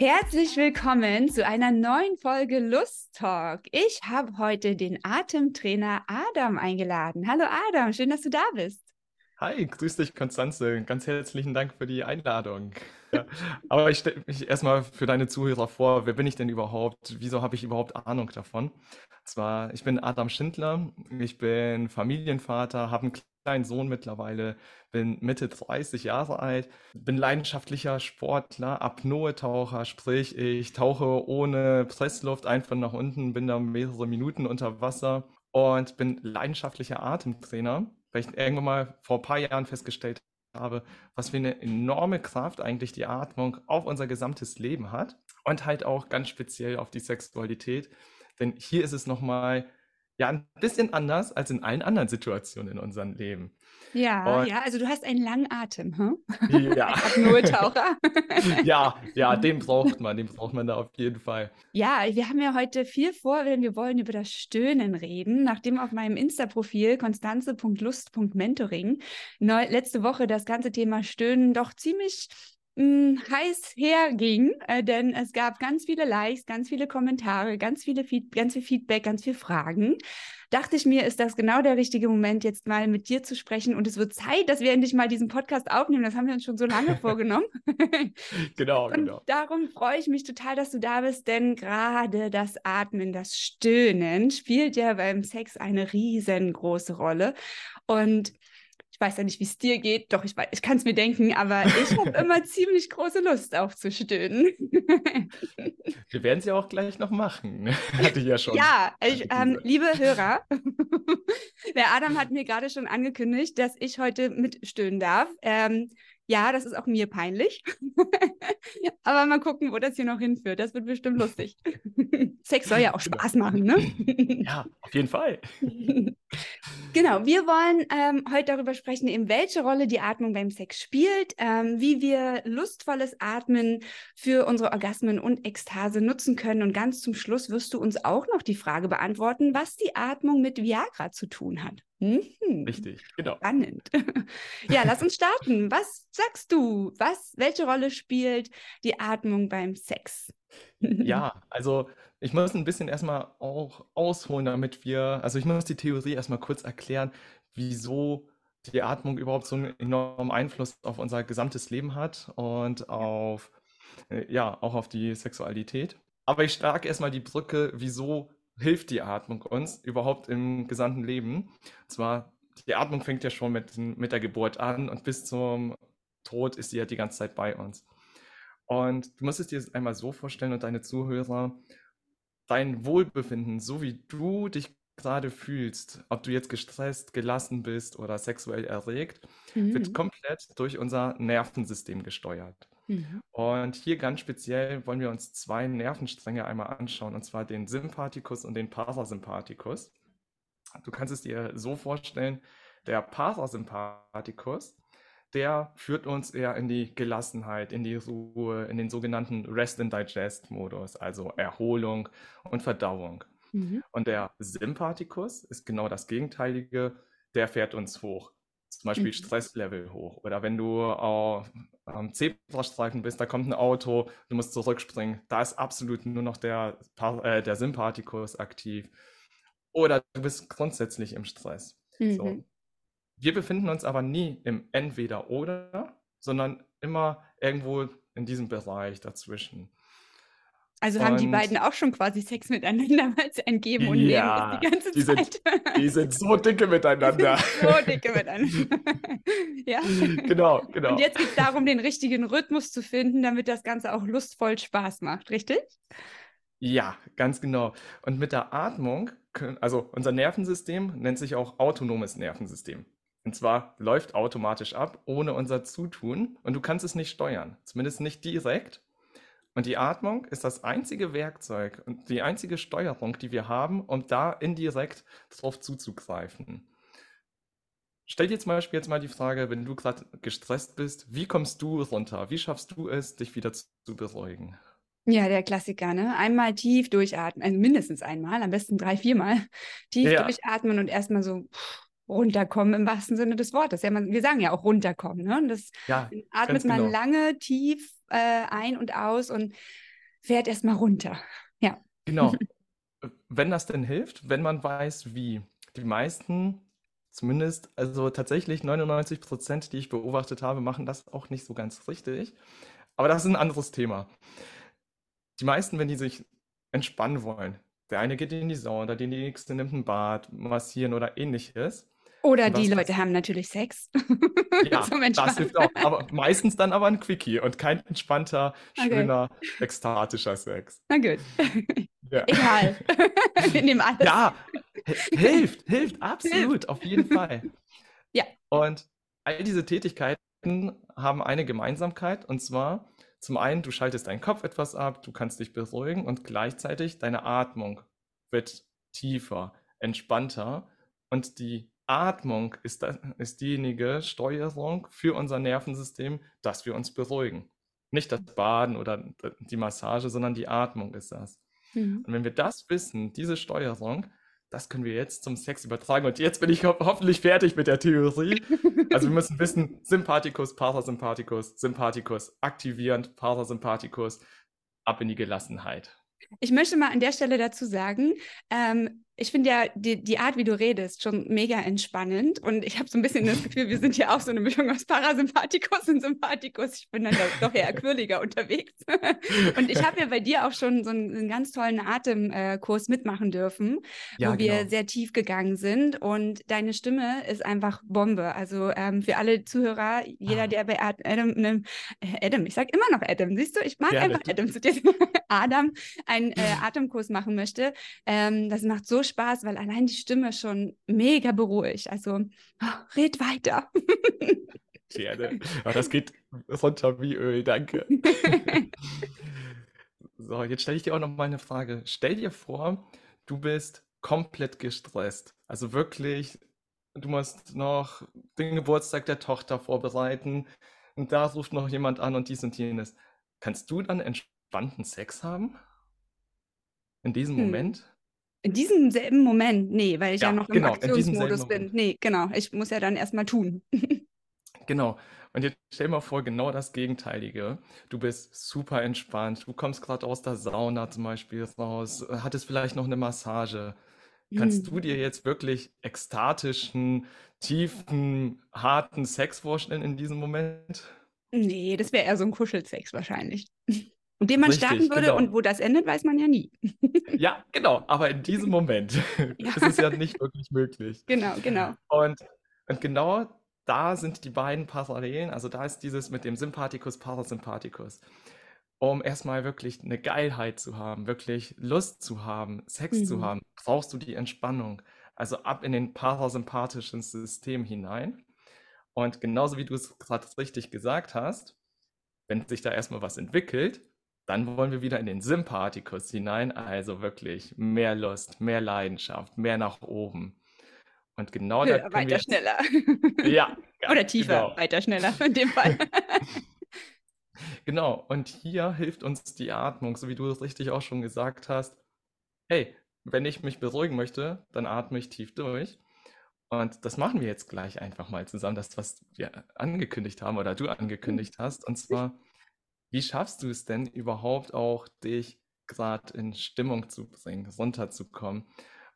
Herzlich willkommen zu einer neuen Folge Lust Talk. Ich habe heute den Atemtrainer Adam eingeladen. Hallo Adam, schön, dass du da bist. Hi, grüß dich, Konstanze. Ganz herzlichen Dank für die Einladung. Ja, aber ich stelle mich erstmal für deine Zuhörer vor. Wer bin ich denn überhaupt? Wieso habe ich überhaupt Ahnung davon? zwar, ich bin Adam Schindler, ich bin Familienvater, habe einen kleinen Sohn mittlerweile, bin Mitte 30 Jahre alt, bin leidenschaftlicher Sportler, Apnoe-Taucher, sprich, ich tauche ohne Pressluft einfach nach unten, bin da mehrere Minuten unter Wasser und bin leidenschaftlicher Atemtrainer, weil ich irgendwann mal vor ein paar Jahren festgestellt habe, was für eine enorme Kraft eigentlich die Atmung auf unser gesamtes Leben hat und halt auch ganz speziell auf die Sexualität. Denn hier ist es nochmal ja ein bisschen anders als in allen anderen Situationen in unserem Leben. Ja, Und, ja, also du hast einen langen Atem, hm? Ja. Nur Taucher. ja, ja, den braucht man, den braucht man da auf jeden Fall. Ja, wir haben ja heute viel vor, denn wir wollen über das Stöhnen reden. Nachdem auf meinem Insta-Profil konstanze.lust.mentoring letzte Woche das ganze Thema Stöhnen doch ziemlich hm, heiß herging, äh, denn es gab ganz viele Likes, ganz viele Kommentare, ganz viele Feed ganz viel Feedback, ganz viele Fragen. Dachte ich mir, ist das genau der richtige Moment, jetzt mal mit dir zu sprechen. Und es wird Zeit, dass wir endlich mal diesen Podcast aufnehmen. Das haben wir uns schon so lange vorgenommen. genau, Und genau. Darum freue ich mich total, dass du da bist, denn gerade das Atmen, das Stöhnen spielt ja beim Sex eine riesengroße Rolle. Und ich weiß ja nicht, wie es dir geht, doch ich, ich kann es mir denken, aber ich habe immer ziemlich große Lust aufzustöhnen. Wir werden es ja auch gleich noch machen. Hatte ich ja schon. Ja, ich, ähm, liebe Hörer, der Adam hat mir gerade schon angekündigt, dass ich heute mitstöhnen darf. Ähm, ja, das ist auch mir peinlich. Aber mal gucken, wo das hier noch hinführt. Das wird bestimmt lustig. Sex soll ja auch Spaß machen, ne? ja, auf jeden Fall. genau, wir wollen ähm, heute darüber sprechen, eben welche Rolle die Atmung beim Sex spielt, ähm, wie wir lustvolles Atmen für unsere Orgasmen und Ekstase nutzen können. Und ganz zum Schluss wirst du uns auch noch die Frage beantworten, was die Atmung mit Viagra zu tun hat. Mhm. Richtig, genau. Spannend. ja, lass uns starten. Was sagst du? Was, welche Rolle spielt die Atmung beim Sex? ja, also ich muss ein bisschen erstmal auch ausholen, damit wir, also ich muss die Theorie erstmal kurz erklären, wieso die Atmung überhaupt so einen enormen Einfluss auf unser gesamtes Leben hat und auf, äh, ja, auch auf die Sexualität. Aber ich schlage erstmal die Brücke, wieso hilft die Atmung uns überhaupt im gesamten Leben. Und zwar, die Atmung fängt ja schon mit, mit der Geburt an und bis zum Tod ist sie ja die ganze Zeit bei uns. Und du musst es dir einmal so vorstellen und deine Zuhörer, dein Wohlbefinden, so wie du dich gerade fühlst, ob du jetzt gestresst, gelassen bist oder sexuell erregt, mhm. wird komplett durch unser Nervensystem gesteuert. Mhm. Und hier ganz speziell wollen wir uns zwei Nervenstränge einmal anschauen, und zwar den Sympathikus und den Parasympathikus. Du kannst es dir so vorstellen, der Parasympathikus, der führt uns eher in die Gelassenheit, in die Ruhe, in den sogenannten Rest and Digest Modus, also Erholung und Verdauung. Mhm. Und der Sympathikus ist genau das Gegenteilige, der fährt uns hoch. Zum Beispiel mhm. Stresslevel hoch. Oder wenn du auf am Zebrastreifen bist, da kommt ein Auto, du musst zurückspringen. Da ist absolut nur noch der, äh, der Sympathikus aktiv. Oder du bist grundsätzlich im Stress. Mhm. So. Wir befinden uns aber nie im Entweder-Oder, sondern immer irgendwo in diesem Bereich dazwischen. Also haben die beiden auch schon quasi Sex miteinander, weil sie ein Geben und ja, Nehmen die ganze die Zeit. Sind, die sind so dicke miteinander. so dicke miteinander. ja. Genau, genau. Und jetzt geht es darum, den richtigen Rhythmus zu finden, damit das Ganze auch lustvoll Spaß macht, richtig? Ja, ganz genau. Und mit der Atmung, also unser Nervensystem nennt sich auch autonomes Nervensystem. Und zwar läuft automatisch ab, ohne unser Zutun. Und du kannst es nicht steuern. Zumindest nicht direkt. Und die Atmung ist das einzige Werkzeug und die einzige Steuerung, die wir haben, um da indirekt drauf zuzugreifen. Stell dir zum Beispiel jetzt mal die Frage, wenn du gerade gestresst bist, wie kommst du runter? Wie schaffst du es, dich wieder zu beruhigen? Ja, der Klassiker, ne? Einmal tief durchatmen, also mindestens einmal, am besten drei, viermal tief ja. durchatmen und erstmal so runterkommen im wahrsten Sinne des Wortes. Ja, man, wir sagen ja auch runterkommen, ne? Das ja, atmet man genau. lange tief äh, ein und aus und fährt erstmal runter. Ja. Genau. Wenn das denn hilft, wenn man weiß, wie. Die meisten, zumindest, also tatsächlich 99 Prozent, die ich beobachtet habe, machen das auch nicht so ganz richtig. Aber das ist ein anderes Thema. Die meisten, wenn die sich entspannen wollen, der eine geht in die Sauna, der nächste nimmt ein Bad, massieren oder ähnliches. Oder die Leute haben natürlich Sex. Ja, das hilft auch. Aber meistens dann aber ein Quickie und kein entspannter, okay. schöner, ekstatischer Sex. Na gut. Ja. Egal. Wir nehmen alles. Ja, hilft, hilft, absolut, hilft. auf jeden Fall. Ja. Und all diese Tätigkeiten haben eine Gemeinsamkeit und zwar zum einen, du schaltest deinen Kopf etwas ab, du kannst dich beruhigen und gleichzeitig deine Atmung wird tiefer, entspannter und die Atmung ist, ist diejenige Steuerung für unser Nervensystem, dass wir uns beruhigen. Nicht das Baden oder die Massage, sondern die Atmung ist das. Mhm. Und wenn wir das wissen, diese Steuerung, das können wir jetzt zum Sex übertragen. Und jetzt bin ich ho hoffentlich fertig mit der Theorie. Also wir müssen wissen, Sympathikus, Parasympathikus, Sympathikus, aktivierend, Parasympathikus, ab in die Gelassenheit. Ich möchte mal an der Stelle dazu sagen, ähm, ich finde ja die, die Art, wie du redest, schon mega entspannend. Und ich habe so ein bisschen das Gefühl, wir sind ja auch so eine Mischung aus Parasympathikus und Sympathikus. Ich bin dann doch eher quirliger unterwegs. und ich habe ja bei dir auch schon so einen, einen ganz tollen Atemkurs mitmachen dürfen, ja, wo genau. wir sehr tief gegangen sind. Und deine Stimme ist einfach Bombe. Also ähm, für alle Zuhörer, jeder, ah. der bei Adam, ne, Adam, ich sage immer noch Adam, siehst du, ich mag ja, einfach Adam zu dir, Adam, einen äh, Atemkurs machen möchte. Ähm, das macht so Spaß, weil allein die Stimme schon mega beruhigt. Also, oh, red weiter. Gerne. Aber das geht runter wie Öl, danke. so, jetzt stelle ich dir auch noch mal eine Frage. Stell dir vor, du bist komplett gestresst. Also wirklich, du musst noch den Geburtstag der Tochter vorbereiten und da ruft noch jemand an und dies und jenes. Kannst du dann entspannten Sex haben? In diesem hm. Moment? In diesem selben Moment, nee, weil ich ja, ja noch im genau, Aktionsmodus bin. Nee, genau, ich muss ja dann erstmal tun. genau. Und jetzt stell mal vor, genau das Gegenteilige. Du bist super entspannt, du kommst gerade aus der Sauna zum Beispiel raus, hattest vielleicht noch eine Massage. Kannst hm. du dir jetzt wirklich ekstatischen, tiefen, harten Sex vorstellen in diesem Moment? Nee, das wäre eher so ein Kuschelsex wahrscheinlich. Und den man Richtig, starten würde genau. und wo das endet, weiß man ja nie. ja, genau. Aber in diesem Moment ja. ist es ja nicht wirklich möglich. Genau, genau. Und, und genau da sind die beiden Parallelen. Also da ist dieses mit dem Sympathikus, Parasympathikus. Um erstmal wirklich eine Geilheit zu haben, wirklich Lust zu haben, Sex mhm. zu haben, brauchst du die Entspannung. Also ab in den parasympathischen System hinein. Und genauso wie du es gerade richtig gesagt hast, wenn sich da erstmal was entwickelt, dann wollen wir wieder in den Sympathikus hinein, also wirklich mehr Lust, mehr Leidenschaft, mehr nach oben. Und genau Höher, da weiter jetzt... schneller. Ja. Oder tiefer, genau. weiter schneller in dem Fall. genau. Und hier hilft uns die Atmung, so wie du es richtig auch schon gesagt hast. Hey, wenn ich mich beruhigen möchte, dann atme ich tief durch. Und das machen wir jetzt gleich einfach mal zusammen, das, was wir angekündigt haben oder du angekündigt hast. Und zwar wie schaffst du es denn überhaupt auch, dich gerade in Stimmung zu bringen, runterzukommen?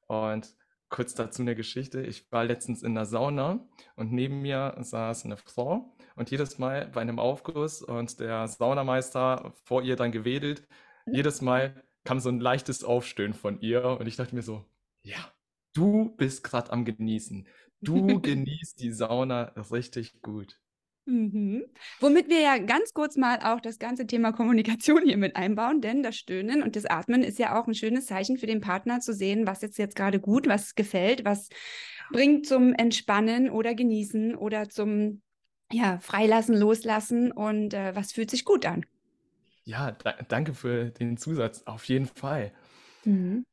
Und kurz dazu eine Geschichte. Ich war letztens in der Sauna und neben mir saß eine Frau und jedes Mal bei einem Aufguss und der Saunameister vor ihr dann gewedelt, jedes Mal kam so ein leichtes Aufstöhnen von ihr und ich dachte mir so, ja, du bist gerade am Genießen. Du genießt die Sauna richtig gut. Mhm. Womit wir ja ganz kurz mal auch das ganze Thema Kommunikation hier mit einbauen, denn das Stöhnen und das Atmen ist ja auch ein schönes Zeichen für den Partner zu sehen, was jetzt jetzt gerade gut, was gefällt, was bringt zum Entspannen oder Genießen oder zum ja, Freilassen, Loslassen und äh, was fühlt sich gut an. Ja, da danke für den Zusatz, auf jeden Fall. Mhm.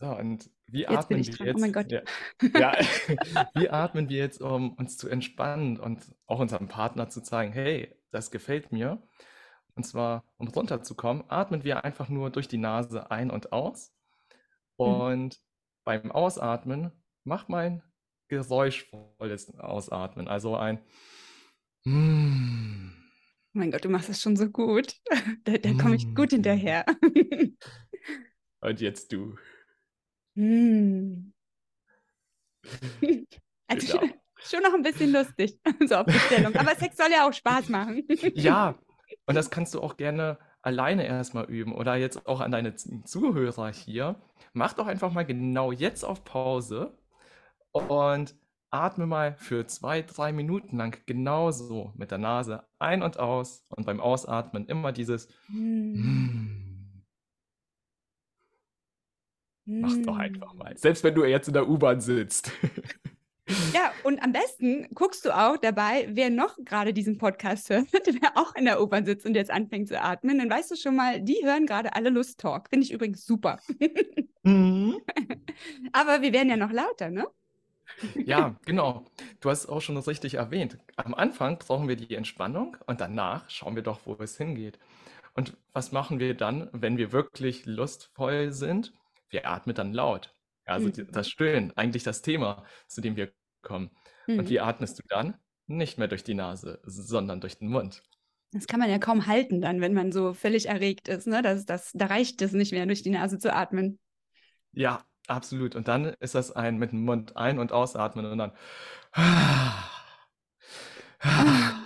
So, und wie jetzt atmen wir dran. Oh mein Gott. Ja, ja, wie atmen wir jetzt, um uns zu entspannen und auch unserem Partner zu zeigen, hey, das gefällt mir. Und zwar, um runterzukommen, atmen wir einfach nur durch die Nase ein und aus. Hm. Und mhm. beim Ausatmen mach mal ein geräuschvolles Ausatmen. Also ein mein Gott, du machst das schon so gut. Da, da komme ich gut Mm. hinterher. Und jetzt du. Mm. Also Genau. schon, schon noch ein bisschen lustig, so auf Bestellung. Aber Sex soll ja auch Spaß machen. Ja, und das kannst du auch gerne alleine erstmal üben oder jetzt auch an deine Zuhörer hier. Mach doch einfach mal genau jetzt auf Pause und atme mal für zwei, drei Minuten lang genauso mit der Nase ein und aus und beim Ausatmen immer dieses Mm. Mach doch einfach Mm. mal. Selbst wenn du jetzt in der U-Bahn sitzt. Ja, und am besten guckst du auch dabei, wer noch gerade diesen Podcast hört, wer auch in der U-Bahn sitzt und jetzt anfängt zu atmen, dann weißt du schon mal, die hören gerade alle Lust Talk. Finde ich übrigens super. Mhm. Aber wir werden ja noch lauter, ne? Ja, genau. Du hast es auch schon richtig erwähnt. Am Anfang brauchen wir die Entspannung und danach schauen wir doch, wo es hingeht. Und was machen wir dann, wenn wir wirklich lustvoll sind? Wir atmen dann laut. Also Mhm. das Stöhnen, eigentlich das Thema, zu dem wir kommen. Und Mhm. wie atmest du dann? Nicht mehr durch die Nase, sondern durch den Mund. Das kann man ja kaum halten dann, wenn man so völlig erregt ist, ne? Das, das, da reicht es nicht mehr, durch die Nase zu atmen. Ja, absolut. Und dann ist das ein mit dem Mund ein- und ausatmen und dann. Oh.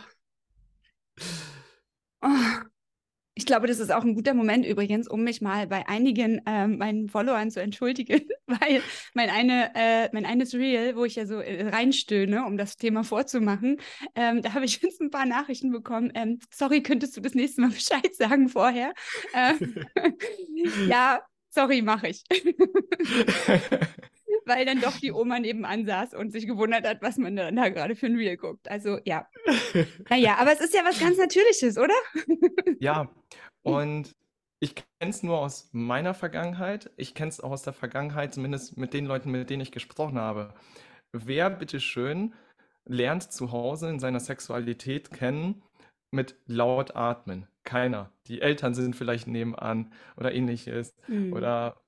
Ich glaube, das ist auch ein guter Moment übrigens, um mich mal bei einigen ähm, meinen Followern zu entschuldigen, weil mein, eine, äh, mein eines Reel, wo ich ja so äh, reinstöhne, um das Thema vorzumachen, ähm, da habe ich jetzt ein paar Nachrichten bekommen. Ähm, sorry, könntest du das nächste Mal Bescheid sagen vorher? Ähm, ja, sorry, mache ich. Weil dann doch die Oma nebenan saß und sich gewundert hat, was man da gerade für ein Reel guckt. Also ja. Naja, aber es ist ja was ganz Natürliches, oder? Ja, und ich kenne es nur aus meiner Vergangenheit. Ich kenne es auch aus der Vergangenheit, zumindest mit den Leuten, mit denen ich gesprochen habe. Wer bitteschön lernt zu Hause in seiner Sexualität kennen mit laut atmen? Keiner. Die Eltern sind vielleicht nebenan oder ähnliches. Hm. Oder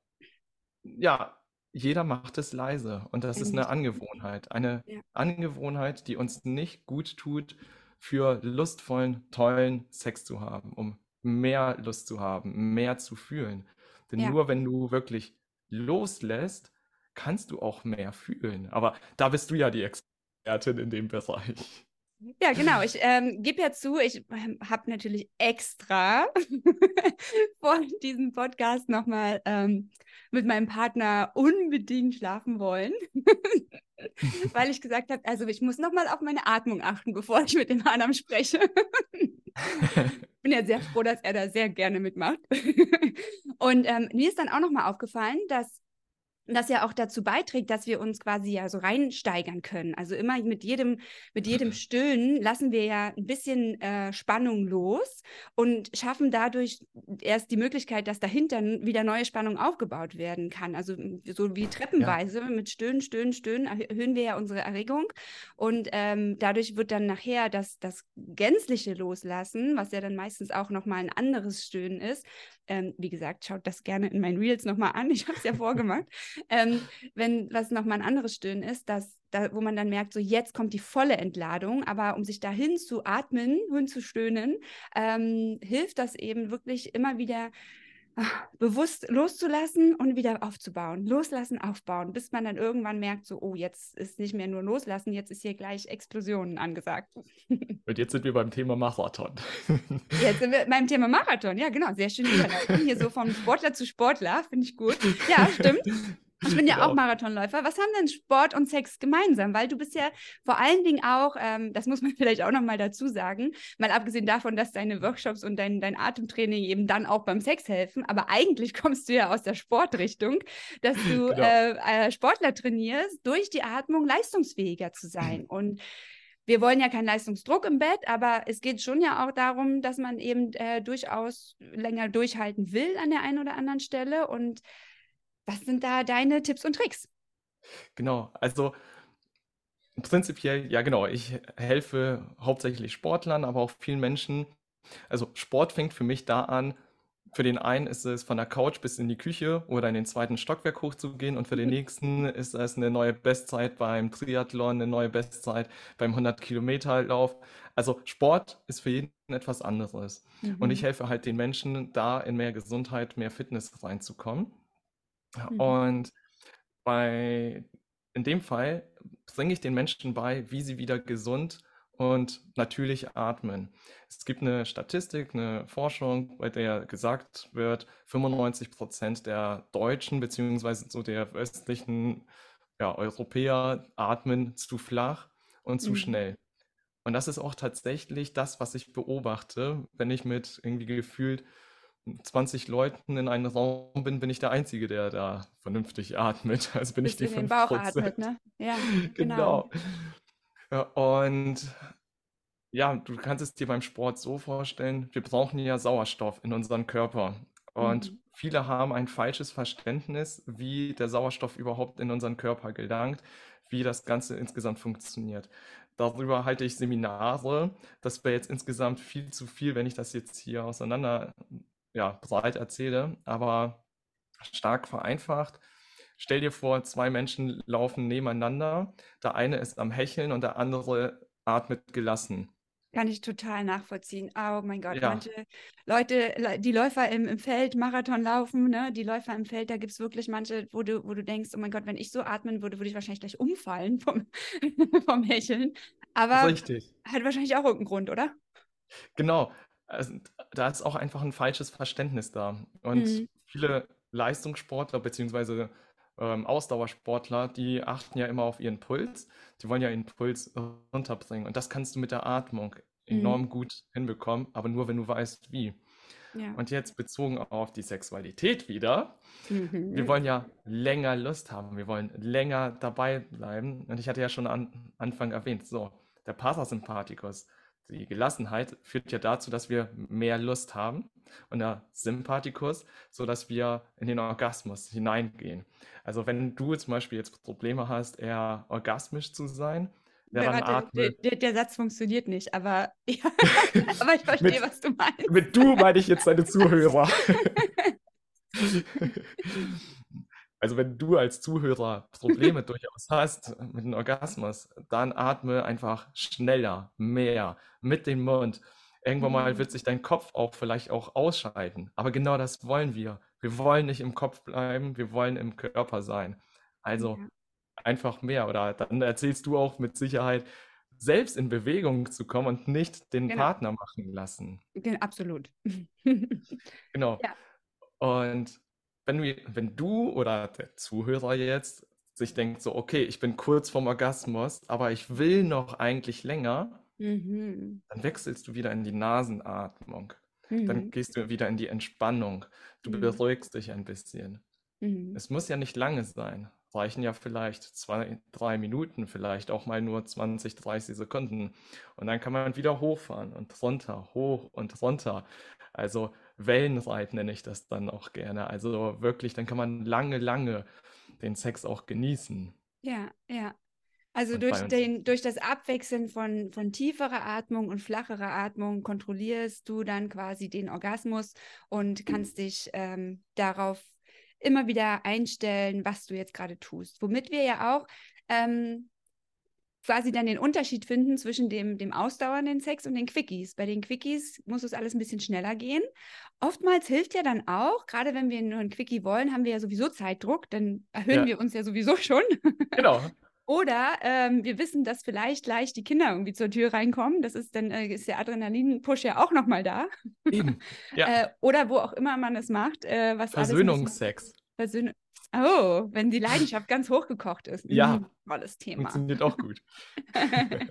ja, jeder macht es leise. Und das ist eine. Angewohnheit. Eine Ja. Angewohnheit, die uns nicht gut tut, für lustvollen, tollen Sex zu haben, um mehr Lust zu haben, mehr zu fühlen. Denn Ja. nur wenn du wirklich loslässt, kannst du auch mehr fühlen. Aber da bist du ja die Expertin in dem Bereich. Ja, genau. Ich ähm, gebe ja zu, ich ähm, habe natürlich extra vor diesem Podcast nochmal ähm, mit meinem Partner unbedingt schlafen wollen, weil ich gesagt habe, also ich muss nochmal auf meine Atmung achten, bevor ich mit dem Adam spreche. bin ja sehr froh, dass er da sehr gerne mitmacht. Und ähm, mir ist dann auch nochmal aufgefallen, dass das ja auch dazu beiträgt, dass wir uns quasi ja so reinsteigern können. Also immer mit jedem, mit jedem Stöhnen lassen wir ja ein bisschen äh, Spannung los und schaffen dadurch erst die Möglichkeit, dass dahinter wieder neue Spannung aufgebaut werden kann. Also so wie treppenweise mit Stöhnen, Stöhnen, Stöhnen erhö- erhöhen wir ja unsere Erregung und ähm, dadurch wird dann nachher das, das gänzliche Loslassen, was ja dann meistens auch nochmal ein anderes Stöhnen ist, ähm, wie gesagt, schaut das gerne in meinen Reels nochmal an. Ich habe es ja vorgemacht. Ähm, wenn was nochmal ein anderes Stöhnen ist, dass, da, wo man dann merkt, so jetzt kommt die volle Entladung, aber um sich dahin zu atmen, hin zu stöhnen, ähm, hilft das eben wirklich immer wieder ah, bewusst loszulassen und wieder aufzubauen. Loslassen, aufbauen, bis man dann irgendwann merkt, so, oh, jetzt ist nicht mehr nur loslassen, jetzt ist hier gleich Explosionen angesagt. Und jetzt sind wir beim Thema Marathon. Jetzt sind wir beim Thema Marathon. Ja, genau. Sehr schön. Hier so vom Sportler zu Sportler. Finde ich gut. Ja, stimmt. Ich bin ja Genau. auch Marathonläufer. Was haben denn Sport und Sex gemeinsam? Weil du bist ja vor allen Dingen auch, ähm, das muss man vielleicht auch nochmal dazu sagen, mal abgesehen davon, dass deine Workshops und dein, dein Atemtraining eben dann auch beim Sex helfen, aber eigentlich kommst du ja aus der Sportrichtung, dass du Genau. äh, äh, Sportler trainierst, durch die Atmung leistungsfähiger zu sein. Und wir wollen ja keinen Leistungsdruck im Bett, aber es geht schon ja auch darum, dass man eben äh, durchaus länger durchhalten will an der einen oder anderen Stelle. Und was sind da deine Tipps und Tricks? Genau, also prinzipiell, ja genau, ich helfe hauptsächlich Sportlern, aber auch vielen Menschen. Also Sport fängt für mich da an, für den einen ist es von der Couch bis in die Küche oder in den zweiten Stockwerk hochzugehen und für den nächsten ist es eine neue Bestzeit beim Triathlon, eine neue Bestzeit beim 100-Kilometer-Lauf. Also Sport ist für jeden etwas anderes. Mhm. Und ich mhm. helfe halt den Menschen, da in mehr Gesundheit, mehr Fitness reinzukommen. Mhm. Und bei, in dem Fall bringe ich den Menschen bei, wie sie wieder gesund und natürlich atmen. Es gibt eine Statistik, eine Forschung, bei der gesagt wird, 95 Prozent der Deutschen beziehungsweise so der östlichen ja, Europäer atmen zu flach und zu mhm. schnell. Und das ist auch tatsächlich das, was ich beobachte, wenn ich mit irgendwie gefühlt 20 Leuten in einem Raum bin, bin ich der Einzige, der da vernünftig atmet. Also bin ich die 5%. Den Bauch atmet, ne? Ja, genau. genau. Und ja, du kannst es dir beim Sport so vorstellen, wir brauchen ja Sauerstoff in unserem Körper. Und mhm. viele haben ein falsches Verständnis, wie der Sauerstoff überhaupt in unseren Körper gelangt, wie das Ganze insgesamt funktioniert. Darüber halte ich Seminare. Das wäre jetzt insgesamt viel zu viel, wenn ich das jetzt hier auseinander ja, breit erzähle, aber stark vereinfacht. Stell dir vor, zwei Menschen laufen nebeneinander. Der eine ist am Hecheln und der andere atmet gelassen. Kann ich total nachvollziehen. Oh mein Gott, ja. manche Leute, die Läufer im, im Feld Marathon laufen, ne? die Läufer im Feld, da gibt es wirklich manche, wo du, wo du denkst, oh mein Gott, wenn ich so atmen würde, würde ich wahrscheinlich gleich umfallen vom, vom Hecheln. Aber Richtig. hat wahrscheinlich auch irgendeinen Grund, oder? Genau. Also, da ist auch einfach ein falsches Verständnis da. Und mhm. viele Leistungssportler beziehungsweise ähm, Ausdauersportler, die achten ja immer auf ihren Puls. Die wollen ja ihren Puls runterbringen. Und das kannst du mit der Atmung enorm mhm. gut hinbekommen, aber nur wenn du weißt, wie. Ja. Und jetzt bezogen auf die Sexualität wieder. Mhm. Wir wollen ja länger Lust haben. Wir wollen länger dabei bleiben. Und ich hatte ja schon am Anfang erwähnt, so, der Parasympathikus, die Gelassenheit führt ja dazu, dass wir mehr Lust haben und der Sympathikus, sodass wir in den Orgasmus hineingehen. Also wenn du zum Beispiel jetzt Probleme hast, eher orgasmisch zu sein, dann atme. Der, der, Satz funktioniert nicht, aber, ja, aber ich verstehe, mit, was du meinst. Mit du meine ich jetzt deine Zuhörer. Also wenn du als Zuhörer Probleme durchaus hast mit dem Orgasmus, dann atme einfach schneller, mehr, mit dem Mund. Irgendwann mal mhm. wird sich dein Kopf auch vielleicht auch ausschalten. Aber genau das wollen wir. Wir wollen nicht im Kopf bleiben, wir wollen im Körper sein. Also ja. einfach mehr. Oder dann erzählst du auch mit Sicherheit, selbst in Bewegung zu kommen und nicht den genau. Partner machen lassen. Absolut. genau. Ja. Und wenn du, wenn du oder der Zuhörer jetzt sich denkt, so, okay, ich bin kurz vorm Orgasmus, aber ich will noch eigentlich länger, mhm. dann wechselst du wieder in die Nasenatmung. Mhm. Dann gehst du wieder in die Entspannung. Du mhm. beruhigst dich ein bisschen. Mhm. Es muss ja nicht lange sein. Reichen ja vielleicht zwei, drei Minuten, vielleicht auch mal nur 20, 30 Sekunden. Und dann kann man wieder hochfahren und runter, hoch und runter. Also Wellenreit nenne ich das dann auch gerne. Also wirklich, dann kann man lange, lange den Sex auch genießen. Ja, ja. Also durch, den, durch das Abwechseln von, von tieferer Atmung und flacherer Atmung kontrollierst du dann quasi den Orgasmus und kannst dich ähm, darauf immer wieder einstellen, was du jetzt gerade tust. Womit wir ja auch ähm, quasi dann den Unterschied finden zwischen dem, dem ausdauernden Sex und den Quickies. Bei den Quickies muss es alles ein bisschen schneller gehen. Oftmals hilft ja dann auch, gerade wenn wir nur ein Quickie wollen, haben wir ja sowieso Zeitdruck, dann erhöhen ja. wir uns ja sowieso schon. Genau. Oder ähm, wir wissen, dass vielleicht gleich die Kinder irgendwie zur Tür reinkommen. Das ist dann äh, ist der Adrenalin-Push ja auch nochmal da. Eben. Ja. äh, oder wo auch immer man es macht. Äh, was Versöhnungsex. Versöhn Oh, wenn die Leidenschaft ganz hochgekocht ist. Ja. Mhm, tolles Thema. Funktioniert auch gut.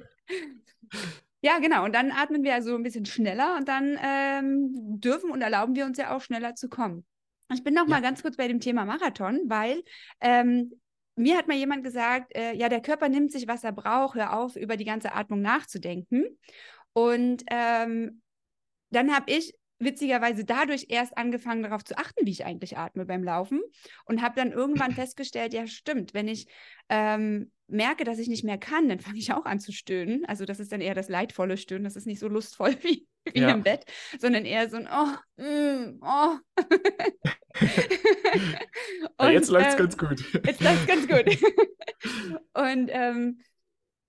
ja, genau. Und dann atmen wir also ein bisschen schneller und dann ähm, dürfen und erlauben wir uns ja auch schneller zu kommen. Ich bin noch ja. mal ganz kurz bei dem Thema Marathon, weil ähm, mir hat mal jemand gesagt, äh, ja, der Körper nimmt sich, was er braucht, hör auf, über die ganze Atmung nachzudenken. Und ähm, dann habe ich witzigerweise dadurch erst angefangen, darauf zu achten, wie ich eigentlich atme beim Laufen und habe dann irgendwann festgestellt, ja stimmt, wenn ich ähm, merke, dass ich nicht mehr kann, dann fange ich auch an zu stöhnen. Also das ist dann eher das leidvolle Stöhnen, das ist nicht so lustvoll wie, wie ja. im Bett, sondern eher so ein Oh, mm, oh. Und, jetzt läuft es ähm, ganz gut. Jetzt läuft es ganz gut. und ähm,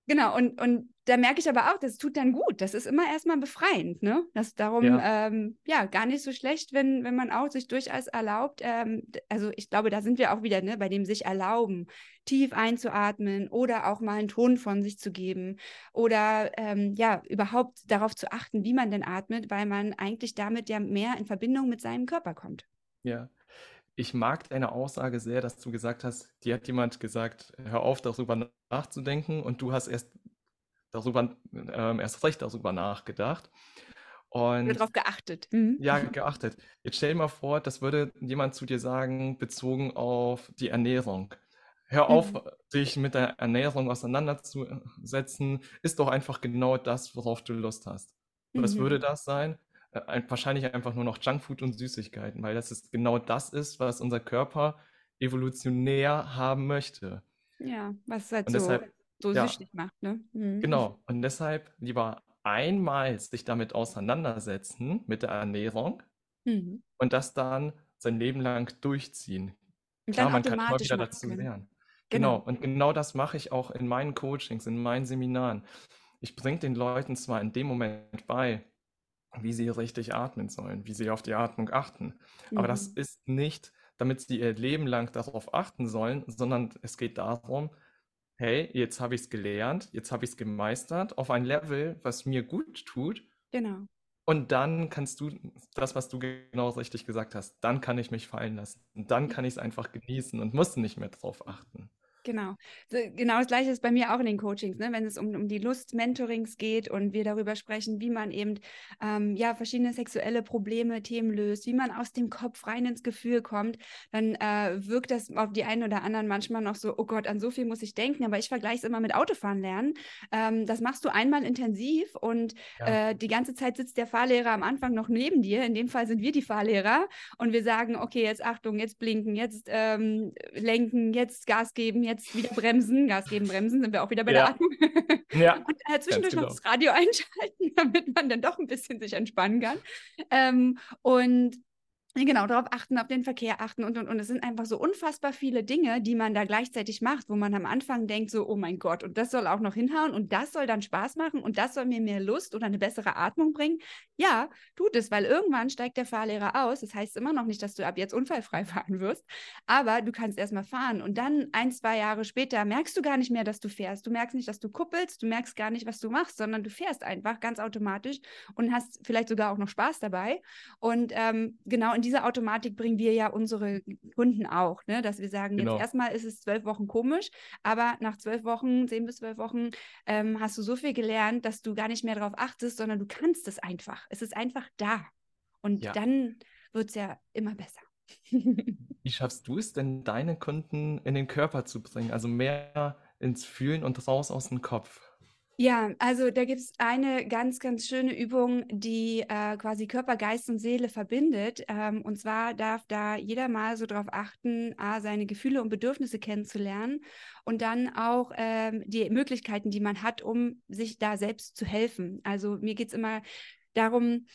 genau, und, und da merke ich aber auch, das tut dann gut. Das ist immer erstmal befreiend, ne? Das darum, ja, ähm, ja gar nicht so schlecht, wenn, wenn man auch sich durchaus erlaubt, ähm, also ich glaube, da sind wir auch wieder, ne, bei dem sich erlauben, tief einzuatmen oder auch mal einen Ton von sich zu geben oder ähm, ja, überhaupt darauf zu achten, wie man denn atmet, weil man eigentlich damit ja mehr in Verbindung mit seinem Körper kommt. Ja. Ich mag deine Aussage sehr, dass du gesagt hast, dir hat jemand gesagt, hör auf, darüber nachzudenken und du hast erst darüber, ähm, erst recht darüber nachgedacht. Und darauf geachtet. Mhm. Ja, geachtet. Jetzt stell dir mal vor, das würde jemand zu dir sagen, bezogen auf die Ernährung. Hör auf, mhm. dich mit der Ernährung auseinanderzusetzen. Ist doch einfach genau das, worauf du Lust hast. Was mhm. würde das sein? Äh, wahrscheinlich einfach nur noch Junkfood und Süßigkeiten, weil das ist genau das ist, was unser Körper evolutionär haben möchte. Ja, was halt und deshalb, so ja. süchtig macht. Ne? Mhm. Genau. Und deshalb lieber einmal sich damit auseinandersetzen, mit der Ernährung, mhm. und das dann sein Leben lang durchziehen. Und Klar, man kann immer wieder dazu lernen. Genau. genau. Und genau das mache ich auch in meinen Coachings, in meinen Seminaren. Ich bringe den Leuten zwar in dem Moment bei, wie sie richtig atmen sollen, wie sie auf die Atmung achten. Mhm. Aber das mhm. ist nicht, damit sie ihr Leben lang darauf achten sollen, sondern es geht darum, hey, jetzt habe ich es gelernt, jetzt habe ich es gemeistert auf ein Level, was mir gut tut. Genau. Und dann kannst du das, was du genau richtig gesagt hast, dann kann ich mich fallen lassen. Und dann kann ich es einfach genießen und muss nicht mehr drauf achten. Genau. Genau das Gleiche ist bei mir auch in den Coachings, ne? wenn es um, um die Lust-Mentorings geht und wir darüber sprechen, wie man eben ähm, ja, verschiedene sexuelle Probleme, Themen löst, wie man aus dem Kopf rein ins Gefühl kommt, dann äh, wirkt das auf die einen oder anderen manchmal noch so, oh Gott, an so viel muss ich denken, aber ich vergleiche es immer mit Autofahren lernen. Ähm, das machst du einmal intensiv und ja. äh, die ganze Zeit sitzt der Fahrlehrer am Anfang noch neben dir. In dem Fall sind wir die Fahrlehrer und wir sagen, okay, jetzt Achtung, jetzt blinken, jetzt ähm, lenken, jetzt Gas geben, jetzt jetzt wieder bremsen, Gas geben, bremsen, sind wir auch wieder bei ja. der Atmung. Ja. Und äh, zwischendurch genau. noch das Radio einschalten, damit man dann doch ein bisschen sich entspannen kann. Ähm, und Genau, darauf achten, auf den Verkehr achten und, und, und. Es sind einfach so unfassbar viele Dinge, die man da gleichzeitig macht, wo man am Anfang denkt, so, oh mein Gott, und das soll auch noch hinhauen und das soll dann Spaß machen und das soll mir mehr Lust oder eine bessere Atmung bringen. Ja, tut es, weil irgendwann steigt der Fahrlehrer aus. Das heißt immer noch nicht, dass du ab jetzt unfallfrei fahren wirst, aber du kannst erstmal fahren und dann ein, zwei Jahre später merkst du gar nicht mehr, dass du fährst. Du merkst nicht, dass du kuppelst, du merkst gar nicht, was du machst, sondern du fährst einfach ganz automatisch und hast vielleicht sogar auch noch Spaß dabei. Und ähm, genau in diese Automatik bringen wir ja unsere Kunden auch, ne? dass wir sagen, genau. jetzt erstmal ist es zwölf Wochen komisch, aber nach zwölf Wochen, zehn bis zwölf Wochen, ähm, hast du so viel gelernt, dass du gar nicht mehr darauf achtest, sondern du kannst es einfach. Es ist einfach da. Und ja. dann wird es ja immer besser. Wie schaffst du es denn, deine Kunden in den Körper zu bringen? Also mehr ins Fühlen und raus aus dem Kopf? Ja, also da gibt es eine ganz, ganz schöne Übung, die äh, quasi Körper, Geist und Seele verbindet. Ähm, und zwar darf da jeder mal so darauf achten, A, seine Gefühle und Bedürfnisse kennenzulernen und dann auch ähm, die Möglichkeiten, die man hat, um sich da selbst zu helfen. Also mir geht es immer darum,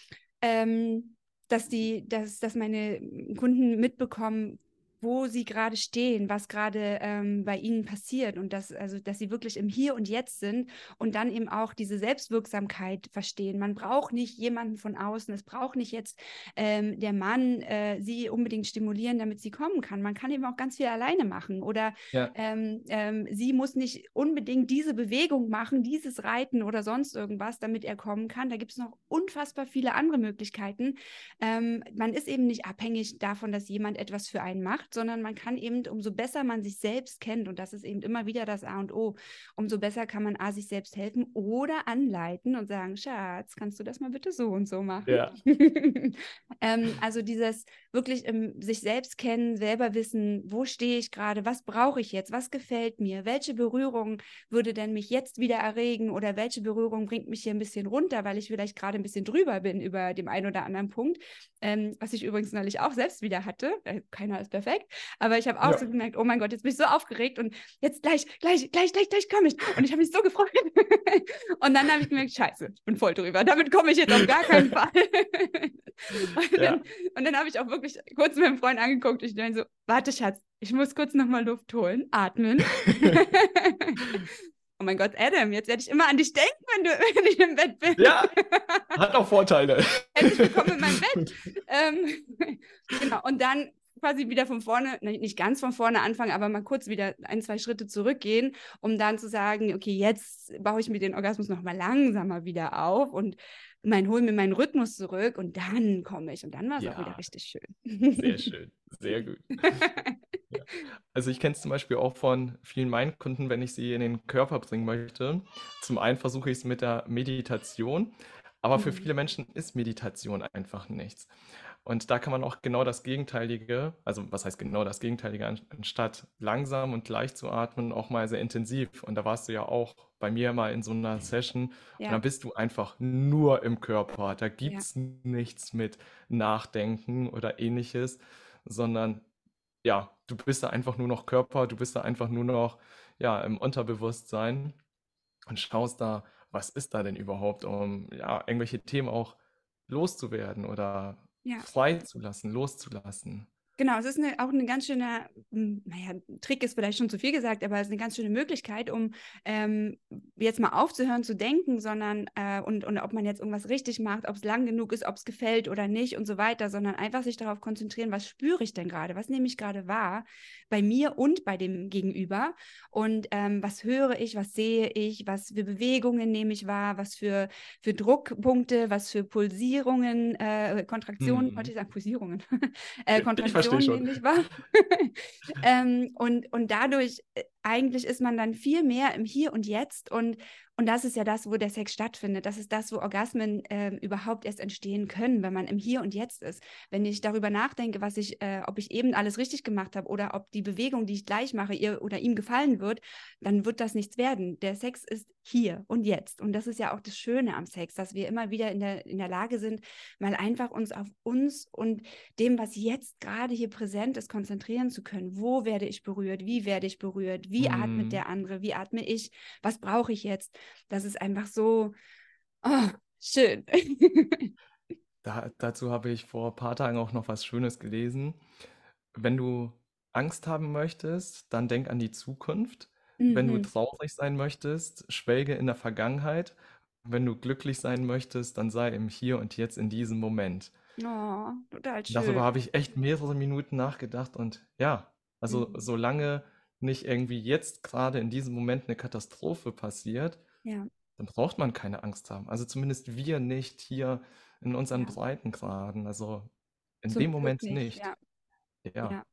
ähm, dass die, dass, dass meine Kunden mitbekommen, wo sie gerade stehen, was gerade ähm, bei ihnen passiert und dass, also, dass sie wirklich im Hier und Jetzt sind und dann eben auch diese Selbstwirksamkeit verstehen. Man braucht nicht jemanden von außen, es braucht nicht jetzt ähm, der Mann äh, sie unbedingt stimulieren, damit sie kommen kann. Man kann eben auch ganz viel alleine machen oder ja. ähm, ähm sie muss nicht unbedingt diese Bewegung machen, dieses Reiten oder sonst irgendwas, damit er kommen kann. Da gibt es noch unfassbar viele andere Möglichkeiten. Ähm, man ist eben nicht abhängig davon, dass jemand etwas für einen macht macht, sondern man kann eben, umso besser man sich selbst kennt, und das ist eben immer wieder das A und O, umso besser kann man A, sich selbst helfen oder anleiten und sagen, Schatz, kannst du das mal bitte so und so machen? Ja. ähm, also dieses wirklich im, sich selbst kennen, selber wissen, wo stehe ich gerade, was brauche ich jetzt, was gefällt mir, welche Berührung würde denn mich jetzt wieder erregen oder welche Berührung bringt mich hier ein bisschen runter, weil ich vielleicht gerade ein bisschen drüber bin über dem einen oder anderen Punkt, ähm, was ich übrigens neulich auch selbst wieder hatte. Äh, keiner ist perfekt perfekt. Aber ich habe auch ja. so gemerkt, oh mein Gott, jetzt bin ich so aufgeregt und jetzt gleich, gleich, gleich, gleich, gleich komme ich. Und ich habe mich so gefreut. und dann habe ich gemerkt, scheiße, ich bin voll drüber. Damit komme ich jetzt auf gar keinen Fall. und ja. dann, dann habe ich auch wirklich kurz mit meinem Freund angeguckt. Ich dachte so, warte, Schatz, ich muss kurz nochmal Luft holen, atmen. oh mein Gott, Adam, jetzt werde ich immer an dich denken, wenn, du, wenn ich im Bett bin. Ja, hat auch Vorteile. Herzlich willkommen in meinem Bett. Ähm, genau, und dann quasi wieder von vorne, nicht ganz von vorne anfangen, aber mal kurz wieder ein, zwei Schritte zurückgehen, um dann zu sagen, okay, jetzt baue ich mir den Orgasmus nochmal langsamer wieder auf und mein, hole mir meinen Rhythmus zurück und dann komme ich. Und dann war es ja, auch wieder richtig schön. Sehr schön, sehr gut. ja. Also ich kenne es zum Beispiel auch von vielen meinen Kunden, wenn ich sie in den Körper bringen möchte. Zum einen versuche ich es mit der Meditation, aber mhm. für viele Menschen ist Meditation einfach nichts. Und da kann man auch genau das Gegenteilige, also was heißt genau das Gegenteilige, anstatt langsam und leicht zu atmen, auch mal sehr intensiv. Und da warst du ja auch bei mir mal in so einer Session ja. und dann bist du einfach nur im Körper. Da gibt es ja. nichts mit Nachdenken oder ähnliches, sondern ja, du bist da einfach nur noch Körper, du bist da einfach nur noch ja, im Unterbewusstsein und schaust da, was ist da denn überhaupt, um ja, irgendwelche Themen auch loszuwerden oder ja. freizulassen, loszulassen. Genau, es ist eine, auch ein ganz schöner, hm, naja, Trick ist vielleicht schon zu viel gesagt, aber es ist eine ganz schöne Möglichkeit, um ähm, jetzt mal aufzuhören zu denken, sondern äh, und, und ob man jetzt irgendwas richtig macht, ob es lang genug ist, ob es gefällt oder nicht und so weiter, sondern einfach sich darauf konzentrieren, was spüre ich denn gerade, was nehme ich gerade wahr bei mir und bei dem Gegenüber und ähm, was höre ich, was sehe ich, was für Bewegungen nehme ich wahr, was für, für Druckpunkte, was für Pulsierungen, äh, Kontraktionen, mhm. wollte ich sagen, Pulsierungen, äh, Kontraktionen Situation nämlich war. ähm, und, und dadurch, äh, eigentlich ist man dann viel mehr im Hier und Jetzt und, und das ist ja das, wo der Sex stattfindet. Das ist das, wo Orgasmen äh, überhaupt erst entstehen können, wenn man im Hier und Jetzt ist. Wenn ich darüber nachdenke, was ich, äh, ob ich eben alles richtig gemacht habe oder ob die Bewegung, die ich gleich mache, ihr oder ihm gefallen wird, dann wird das nichts werden. Der Sex ist hier und jetzt. Und das ist ja auch das Schöne am Sex, dass wir immer wieder in der, in der Lage sind, mal einfach uns auf uns und dem, was jetzt gerade hier präsent ist, konzentrieren zu können. Wo werde ich berührt? Wie werde ich berührt? Wie mhm. atmet der andere? Wie atme ich? Was brauche ich jetzt? Das ist einfach so oh, schön. da, dazu habe ich vor ein paar Tagen auch noch was Schönes gelesen. Wenn du Angst haben möchtest, dann denk an die Zukunft. Mhm. Wenn du mhm. traurig sein möchtest, schwelge in der Vergangenheit. Wenn du glücklich sein möchtest, dann sei im Hier und Jetzt in diesem Moment. Oh, total schön. Darüber habe ich echt mehrere Minuten nachgedacht und ja, also mhm. solange nicht irgendwie jetzt gerade in diesem Moment eine Katastrophe passiert, ja. dann braucht man keine Angst haben. Also zumindest wir nicht hier in unseren ja. Breitengraden. Also in Zum dem Moment nicht. nicht. Ja. ja.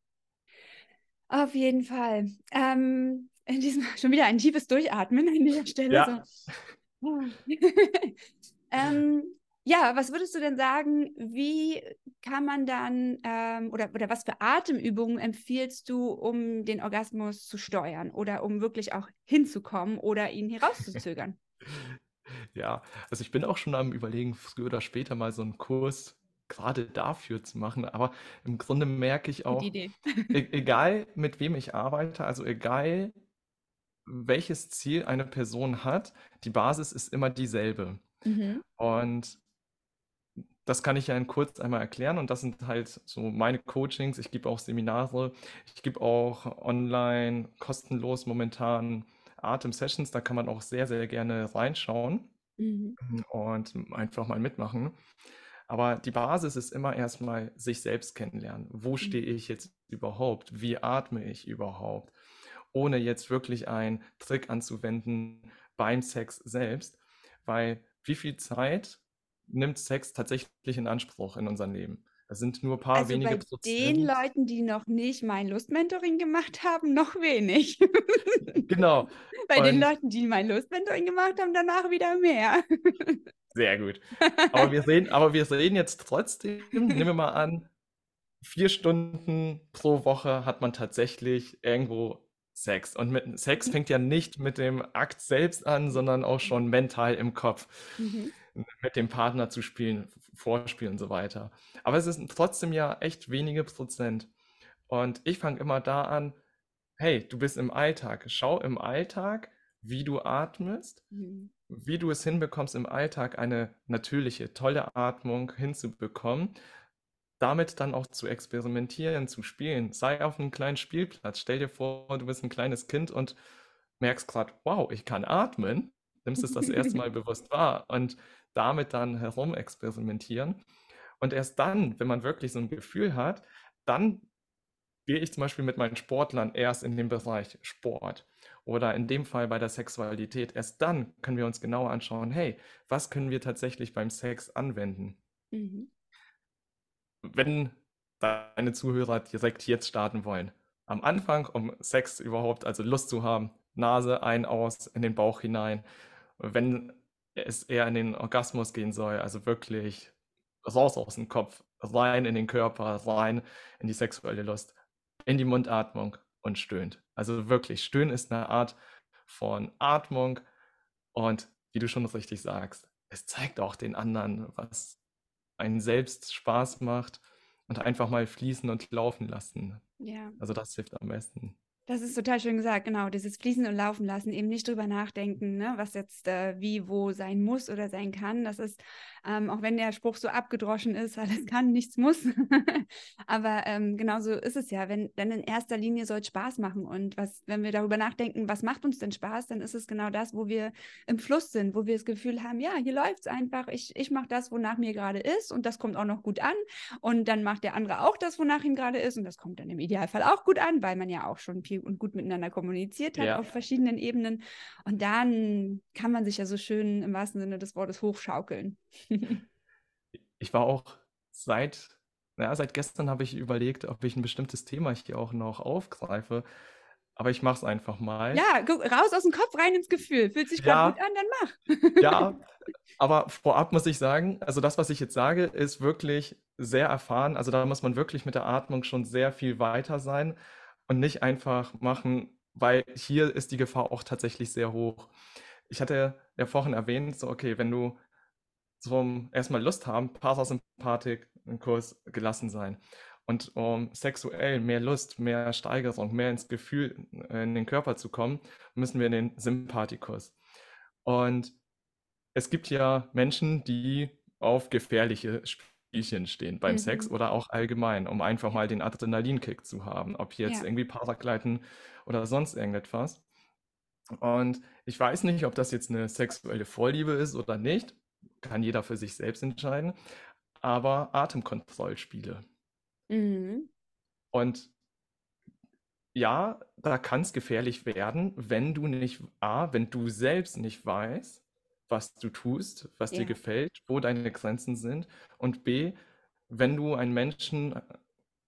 Auf jeden Fall. Ähm, in diesem schon wieder ein tiefes Durchatmen an dieser Stelle. Ja. So. ähm, ja, was würdest du denn sagen, wie kann man dann ähm, oder, oder was für Atemübungen empfiehlst du, um den Orgasmus zu steuern oder um wirklich auch hinzukommen oder ihn herauszuzögern? ja, also ich bin auch schon am Überlegen, früher oder später mal so einen Kurs gerade dafür zu machen, aber im Grunde merke ich auch, e egal mit wem ich arbeite, also egal welches Ziel eine Person hat, die Basis ist immer dieselbe. Mhm. Und das kann ich ja in kurz einmal erklären und das sind halt so meine Coachings. Ich gebe auch Seminare, ich gebe auch online kostenlos momentan Atem-Sessions, da kann man auch sehr, sehr gerne reinschauen mhm. und einfach mal mitmachen. Aber die Basis ist immer erstmal sich selbst kennenlernen. Wo mhm. stehe ich jetzt überhaupt? Wie atme ich überhaupt? Ohne jetzt wirklich einen Trick anzuwenden beim Sex selbst, weil wie viel Zeit nimmt Sex tatsächlich in Anspruch in unserem Leben. Das sind nur ein paar also wenige bei Prozent. Den Leuten, die noch nicht mein Lustmentoring gemacht haben, noch wenig. genau. bei Und den Leuten, die mein Lustmentoring gemacht haben, danach wieder mehr. Sehr gut. Aber wir sehen, aber wir sehen jetzt trotzdem, nehmen wir mal an, vier Stunden pro Woche hat man tatsächlich irgendwo Sex. Und mit Sex fängt ja nicht mit dem Akt selbst an, sondern auch schon mental im Kopf. Mhm mit dem Partner zu spielen, Vorspiel und so weiter. Aber es ist trotzdem ja echt wenige Prozent. Und ich fange immer da an, hey, du bist im Alltag. Schau im Alltag, wie du atmest, mhm. wie du es hinbekommst, im Alltag eine natürliche, tolle Atmung hinzubekommen. Damit dann auch zu experimentieren, zu spielen. Sei auf einem kleinen Spielplatz. Stell dir vor, du bist ein kleines Kind und merkst gerade, wow, ich kann atmen. Nimmst es das erste Mal bewusst wahr und damit dann herumexperimentieren. Und erst dann, wenn man wirklich so ein Gefühl hat, dann gehe ich zum Beispiel mit meinen Sportlern erst in den Bereich Sport oder in dem Fall bei der Sexualität. Erst dann können wir uns genauer anschauen, hey, was können wir tatsächlich beim Sex anwenden? Mhm. Wenn deine Zuhörer direkt jetzt starten wollen, am Anfang, um Sex überhaupt, also Lust zu haben, Nase ein, aus, in den Bauch hinein. Wenn es eher in den Orgasmus gehen soll, also wirklich raus aus dem Kopf, rein in den Körper, rein in die sexuelle Lust, in die Mundatmung und stöhnt. Also wirklich, Stöhnen ist eine Art von Atmung und wie du schon richtig sagst, es zeigt auch den anderen, was einen selbst Spaß macht und einfach mal fließen und laufen lassen. Ja. Also das hilft am besten. Das ist total schön gesagt, genau. Dieses Fließen und Laufen lassen, eben nicht drüber nachdenken, ne, was jetzt äh, wie, wo sein muss oder sein kann. Das ist, ähm, auch wenn der Spruch so abgedroschen ist, alles kann, nichts muss. Aber ähm, genauso ist es ja, wenn, denn in erster Linie soll es Spaß machen. Und was, wenn wir darüber nachdenken, was macht uns denn Spaß, dann ist es genau das, wo wir im Fluss sind, wo wir das Gefühl haben, ja, hier läuft es einfach. Ich, ich mache das, wonach mir gerade ist und das kommt auch noch gut an. Und dann macht der andere auch das, wonach ihm gerade ist. Und das kommt dann im Idealfall auch gut an, weil man ja auch schon viel und gut miteinander kommuniziert hat ja. auf verschiedenen Ebenen. Und dann kann man sich ja so schön im wahrsten Sinne des Wortes hochschaukeln. ich war auch seit, naja, seit gestern habe ich überlegt, ob ich ein bestimmtes Thema hier auch noch aufgreife. Aber ich mache es einfach mal. Ja, guck, raus aus dem Kopf, rein ins Gefühl. Fühlt sich ja, gut an, dann mach. ja, aber vorab muss ich sagen, also das, was ich jetzt sage, ist wirklich sehr erfahren. Also da muss man wirklich mit der Atmung schon sehr viel weiter sein und nicht einfach machen, weil hier ist die Gefahr auch tatsächlich sehr hoch. Ich hatte ja vorhin erwähnt, so okay, wenn du zum erstmal Lust haben, Parasympathik, einen Kurs gelassen sein. Und um sexuell mehr Lust, mehr Steigerung, mehr ins Gefühl, in den Körper zu kommen, müssen wir in den Sympathikus. Und es gibt ja Menschen, die auf gefährliche Spielchen stehen beim mhm. Sex oder auch allgemein, um einfach mal den Adrenalinkick zu haben, ob jetzt ja. irgendwie Paragleiten oder sonst irgendetwas. Und ich weiß nicht, ob das jetzt eine sexuelle Vorliebe ist oder nicht, kann jeder für sich selbst entscheiden, aber Atemkontrollspiele. Mhm. Und ja, da kann es gefährlich werden, wenn du nicht, A, wenn du selbst nicht weißt, was du tust, was ja. dir gefällt, wo deine Grenzen sind und B, wenn du einen Menschen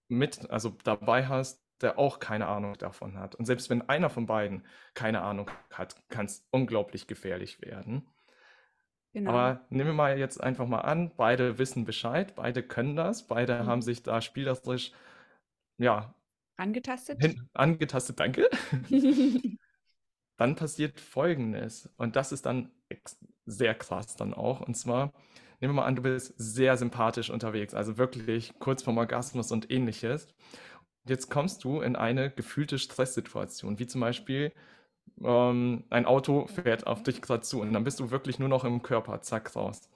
mit, also dabei hast, der auch keine Ahnung davon hat. Und selbst wenn einer von beiden keine Ahnung hat, kann es unglaublich gefährlich werden. Genau. Aber nehmen wir mal jetzt einfach mal an, beide wissen Bescheid, beide können das, beide mhm. haben sich da spielerisch, ja, angetastet. Hin, angetastet, danke. dann passiert Folgendes und das ist dann sehr krass dann auch. Und zwar, nehmen wir mal an, du bist sehr sympathisch unterwegs, also wirklich kurz vorm Orgasmus und ähnliches. Jetzt kommst du in eine gefühlte Stresssituation, wie zum Beispiel, ähm, ein Auto fährt auf dich gerade zu und dann bist du wirklich nur noch im Körper, zack, raus.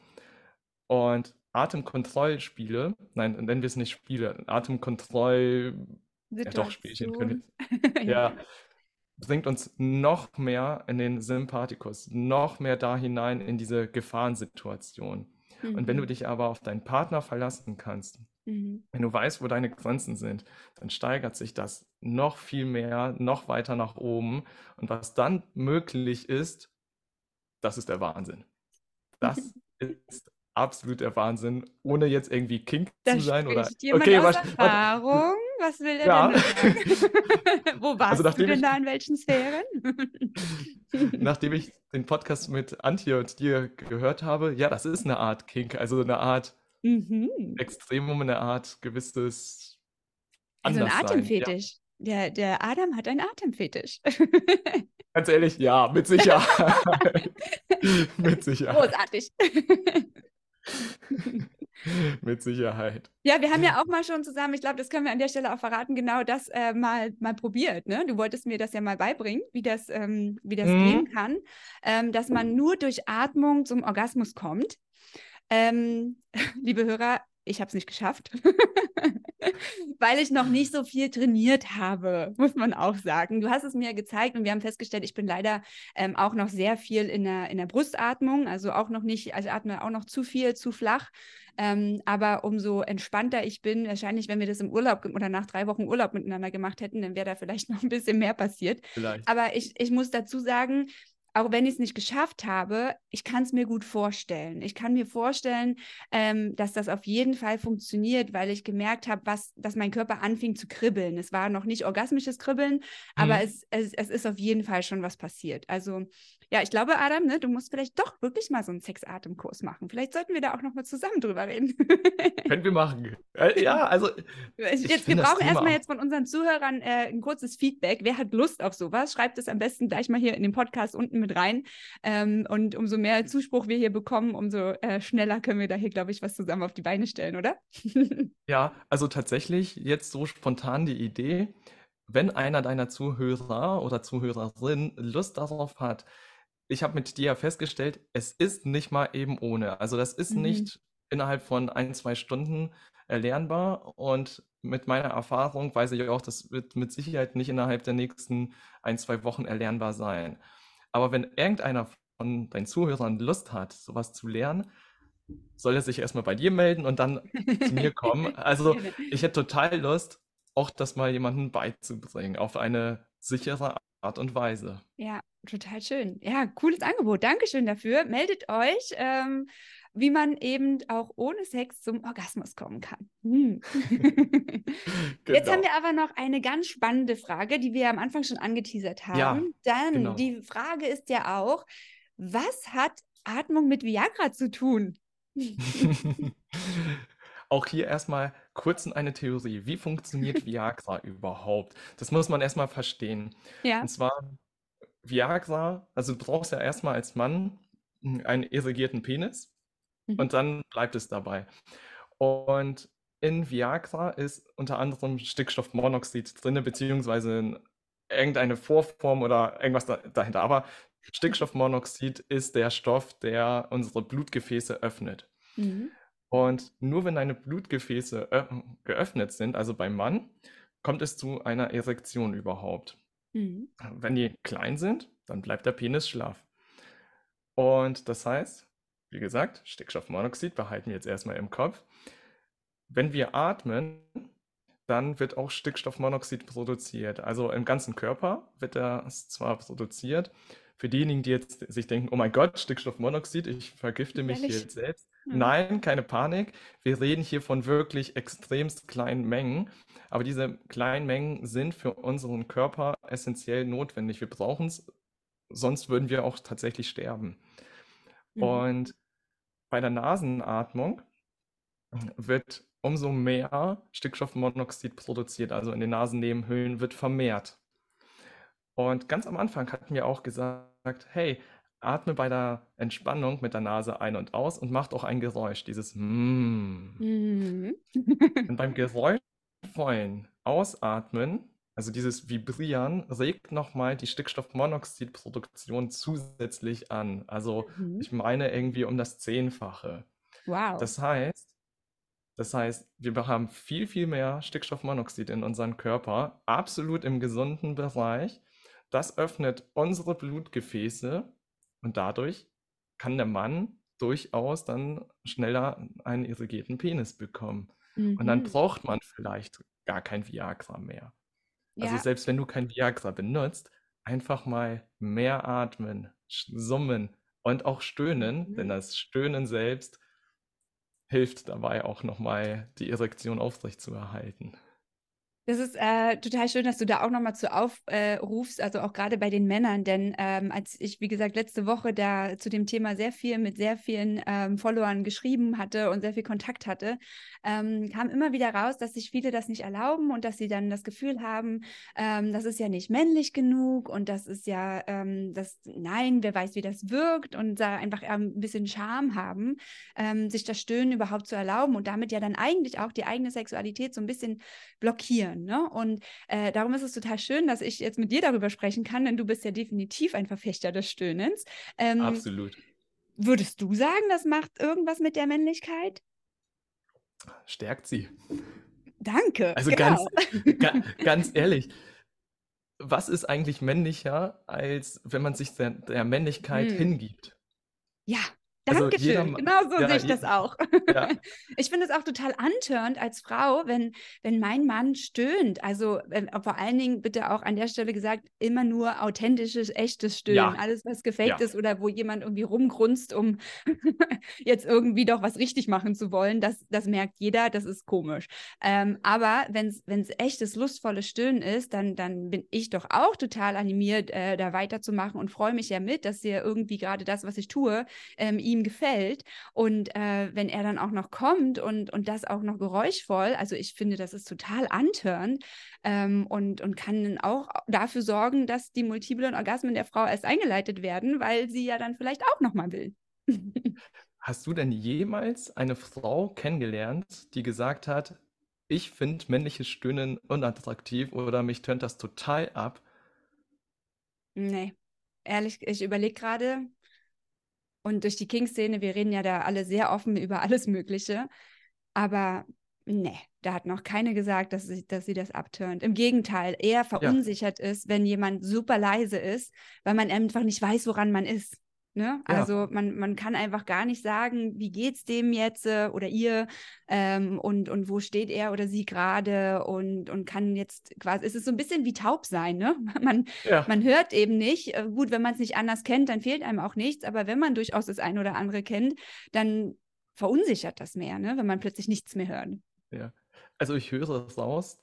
Und Atemkontrollspiele, nein, nennen wir es nicht Spiele, Atemkontroll, ja doch, Spielchen können wir, ja, bringt uns noch mehr in den Sympathikus, noch mehr da hinein in diese Gefahrensituation. Mhm. Und wenn du mhm. dich aber auf deinen Partner verlassen kannst, mhm. wenn du weißt, wo deine Grenzen sind, dann steigert sich das noch viel mehr, noch weiter nach oben. Und was dann möglich ist, das ist der Wahnsinn. Das ist absolut der Wahnsinn, ohne jetzt irgendwie Kink da zu sein oder. Okay, aus was, Erfahrung? Was will er ja. denn? Wo warst also, du denn ich, da in welchen Sphären? nachdem ich den Podcast mit Antje und dir gehört habe, ja, das ist eine Art Kink, also eine Art mhm. Extremum, eine Art gewisses Also ein Atemfetisch. Ja. Der, der Adam hat einen Atemfetisch. Ganz ehrlich, ja, mit Sicherheit. mit Sicherheit. Großartig. Mit Sicherheit. Ja, wir haben ja auch mal schon zusammen, ich glaube, das können wir an der Stelle auch verraten, genau das äh, mal, mal probiert. Ne? Du wolltest mir das ja mal beibringen, wie das, ähm, wie das mhm. gehen kann, ähm, dass man nur durch Atmung zum Orgasmus kommt. Ähm, liebe Hörer, ich habe es nicht geschafft, weil ich noch nicht so viel trainiert habe, muss man auch sagen. Du hast es mir gezeigt und wir haben festgestellt, ich bin leider ähm, auch noch sehr viel in der, in der Brustatmung, also auch noch nicht, also atme auch noch zu viel, zu flach. Ähm, aber umso entspannter ich bin, wahrscheinlich, wenn wir das im Urlaub oder nach drei Wochen Urlaub miteinander gemacht hätten, dann wäre da vielleicht noch ein bisschen mehr passiert. Vielleicht. Aber ich, ich muss dazu sagen, auch wenn ich es nicht geschafft habe, ich kann es mir gut vorstellen. Ich kann mir vorstellen, ähm, dass das auf jeden Fall funktioniert, weil ich gemerkt habe, dass mein Körper anfing zu kribbeln. Es war noch nicht orgasmisches Kribbeln, mhm. aber es, es, es ist auf jeden Fall schon was passiert. Also ja, ich glaube, Adam, ne, du musst vielleicht doch wirklich mal so einen Sexatemkurs machen. Vielleicht sollten wir da auch noch mal zusammen drüber reden. Können wir machen. Äh, ja, also. Jetzt, wir brauchen erstmal jetzt von unseren Zuhörern äh, ein kurzes Feedback. Wer hat Lust auf sowas? Schreibt es am besten gleich mal hier in den Podcast unten mit rein. Ähm, und umso mehr Zuspruch wir hier bekommen, umso äh, schneller können wir da hier, glaube ich, was zusammen auf die Beine stellen, oder? ja, also tatsächlich jetzt so spontan die Idee, wenn einer deiner Zuhörer oder Zuhörerin Lust darauf hat, ich habe mit dir ja festgestellt, es ist nicht mal eben ohne. Also das ist mhm. nicht innerhalb von ein, zwei Stunden erlernbar. Und mit meiner Erfahrung weiß ich auch, das wird mit Sicherheit nicht innerhalb der nächsten ein, zwei Wochen erlernbar sein. Aber wenn irgendeiner von deinen Zuhörern Lust hat, sowas zu lernen, soll er sich erstmal bei dir melden und dann zu mir kommen. Also ich hätte total Lust, auch das mal jemandem beizubringen, auf eine sichere Art und Weise. Ja, total schön. Ja, cooles Angebot. Dankeschön dafür. Meldet euch, ähm, wie man eben auch ohne Sex zum Orgasmus kommen kann. Hm. genau. Jetzt haben wir aber noch eine ganz spannende Frage, die wir am Anfang schon angeteasert haben. Ja, Dann, genau. die Frage ist ja auch, was hat Atmung mit Viagra zu tun? auch hier erstmal kurz in eine Theorie. Wie funktioniert Viagra überhaupt? Das muss man erstmal verstehen. Ja. Und zwar Viagra, also du brauchst ja erstmal als Mann einen irrigierten Penis mhm. und dann bleibt es dabei. Und in Viagra ist unter anderem Stickstoffmonoxid drin, beziehungsweise irgendeine Vorform oder irgendwas da, dahinter. Aber Stickstoffmonoxid ist der Stoff, der unsere Blutgefäße öffnet. Mhm. Und nur wenn deine Blutgefäße geöffnet sind, also beim Mann, kommt es zu einer Erektion überhaupt. Mhm. Wenn die klein sind, dann bleibt der Penis schlaff. Und das heißt, wie gesagt, Stickstoffmonoxid behalten wir jetzt erstmal im Kopf. Wenn wir atmen, dann wird auch Stickstoffmonoxid produziert. Also im ganzen Körper wird das zwar produziert. Für diejenigen, die jetzt sich denken, oh mein Gott, Stickstoffmonoxid, ich vergifte mich Ehrlich? jetzt selbst. Hm. Nein, keine Panik. Wir reden hier von wirklich extremst kleinen Mengen. Aber diese kleinen Mengen sind für unseren Körper essentiell notwendig. Wir brauchen es, sonst würden wir auch tatsächlich sterben. Mhm. Und bei der Nasenatmung wird umso mehr Stickstoffmonoxid produziert, also in den Nasennebenhöhlen wird vermehrt. Und ganz am Anfang hatten wir auch gesagt, hey, atme bei der Entspannung mit der Nase ein und aus und macht auch ein Geräusch, dieses mm. Mhm. und beim geräuschvollen Ausatmen, also dieses Vibrieren, regt nochmal die Stickstoffmonoxidproduktion zusätzlich an. Also mhm. ich meine irgendwie um das Zehnfache. Wow. Das heißt, das heißt, wir haben viel, viel mehr Stickstoffmonoxid in unserem Körper, absolut im gesunden Bereich. Das öffnet unsere Blutgefäße und dadurch kann der Mann durchaus dann schneller einen irrigierten Penis bekommen. Mhm. Und dann mhm. braucht man vielleicht gar kein Viagra mehr. Also ja. Also selbst wenn du kein Viagra benutzt, einfach mal mehr atmen, summen und auch stöhnen, mhm. denn das Stöhnen selbst hilft dabei auch nochmal die Erektion aufrechtzuerhalten. Das ist äh, total schön, dass du da auch nochmal zu aufrufst, äh, also auch gerade bei den Männern, denn ähm, als ich, wie gesagt, letzte Woche da zu dem Thema sehr viel mit sehr vielen ähm, Followern geschrieben hatte und sehr viel Kontakt hatte, ähm, kam immer wieder raus, dass sich viele das nicht erlauben und dass sie dann das Gefühl haben, ähm, das ist ja nicht männlich genug und das ist ja, ähm, das, nein, wer weiß, wie das wirkt und da einfach ein bisschen Scham haben, ähm, sich das Stöhnen überhaupt zu erlauben und damit ja dann eigentlich auch die eigene Sexualität so ein bisschen blockieren führen. Ne? Und äh, darum ist es total schön, dass ich jetzt mit dir darüber sprechen kann, denn du bist ja definitiv ein Verfechter des Stöhnens. Ähm, Absolut. Würdest du sagen, das macht irgendwas mit der Männlichkeit? Stärkt sie. Danke. Also genau. ganz, ga, ganz ehrlich, was ist eigentlich männlicher, als wenn man sich der, der Männlichkeit hm. hingibt? Ja, Dankeschön. Also genau so ja, sehe ich das auch. Ja. Ich finde es auch total antörend als Frau, wenn, wenn mein Mann stöhnt. Also wenn, vor allen Dingen bitte auch an der Stelle gesagt, immer nur authentisches, echtes Stöhnen. Ja. Alles, was gefaked ist oder wo jemand irgendwie rumgrunzt, um jetzt irgendwie doch was richtig machen zu wollen, das, das merkt jeder, das ist komisch. Ähm, aber wenn es echtes, lustvolles Stöhnen ist, dann, dann bin ich doch auch total animiert, äh, da weiterzumachen und freue mich ja mit, dass ihr irgendwie gerade das, was ich tue, ähm, ihm gefällt. Und äh, wenn er dann auch noch kommt und, und das auch noch geräuschvoll, also ich finde, das ist total antörend ähm, und, und kann auch dafür sorgen, dass die multiplen Orgasmen der Frau erst eingeleitet werden, weil sie ja dann vielleicht auch nochmal will. Hast du denn jemals eine Frau kennengelernt, die gesagt hat, ich finde männliches Stöhnen unattraktiv oder mich tönt das total ab? Nee, ehrlich, ich überlege gerade, und durch die King-Szene, wir reden ja da alle sehr offen über alles Mögliche. Aber nee, da hat noch keine gesagt, dass sie, dass sie das abturnt. Im Gegenteil, eher verunsichert ja. ist, wenn jemand super leise ist, weil man einfach nicht weiß, woran man ist. Ne? Ja. Also man, man kann einfach gar nicht sagen, wie geht's dem jetzt äh, oder ihr ähm, und, und wo steht er oder sie gerade und, und kann jetzt quasi, es ist so ein bisschen wie taub sein, ne? Man, ja. man hört eben nicht. Äh, gut, wenn man es nicht anders kennt, dann fehlt einem auch nichts, aber wenn man durchaus das eine oder andere kennt, dann verunsichert das mehr, ne? wenn man plötzlich nichts mehr hört. Ja, also ich höre es raus,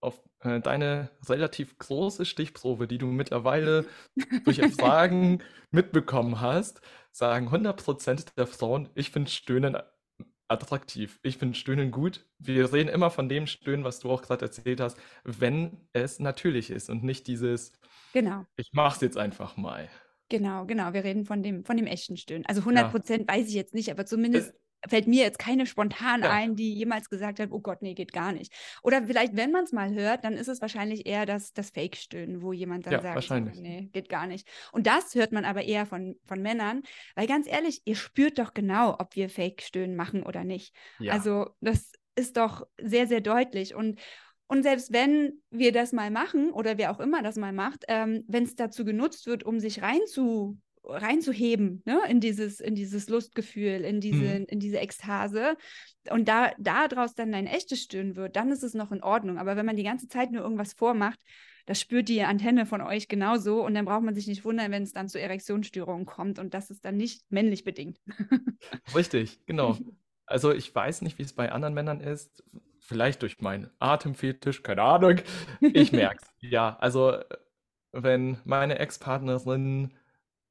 auf äh, deine relativ große Stichprobe, die du mittlerweile durch Fragen mitbekommen hast, sagen 100% der Frauen, ich finde Stöhnen attraktiv. Ich finde Stöhnen gut. Wir reden immer von dem Stöhnen, was du auch gerade erzählt hast, wenn es natürlich ist und nicht dieses, genau. ich mach's jetzt einfach mal. Genau, genau. Wir reden von dem, von dem echten Stöhnen. Also 100 Prozent ja. weiß ich jetzt nicht, aber zumindest fällt mir jetzt keine spontan ja. ein, die jemals gesagt hat, oh Gott, nee, geht gar nicht. Oder vielleicht, wenn man es mal hört, dann ist es wahrscheinlich eher das, das Fake-Stöhnen, wo jemand dann ja, sagt, wahrscheinlich. So, nee, geht gar nicht. Und das hört man aber eher von, von Männern, weil ganz ehrlich, ihr spürt doch genau, ob wir Fake-Stöhnen machen oder nicht. Ja. Also das ist doch sehr, sehr deutlich. Und und selbst wenn wir das mal machen oder wer auch immer das mal macht, ähm, wenn es dazu genutzt wird, um sich rein zu reinzuheben, ne, in dieses, in dieses Lustgefühl, in diese, mhm. in diese Ekstase und da daraus dann ein echtes Stöhnen wird, dann ist es noch in Ordnung. Aber wenn man die ganze Zeit nur irgendwas vormacht, das spürt die Antenne von euch genauso und dann braucht man sich nicht wundern, wenn es dann zu Erektionsstörungen kommt und das ist dann nicht männlich bedingt. Richtig, genau. Also ich weiß nicht, wie es bei anderen Männern ist. Vielleicht durch meinen Atemfetisch, keine Ahnung. Ich merke es. ja, also wenn meine Ex-Partnerin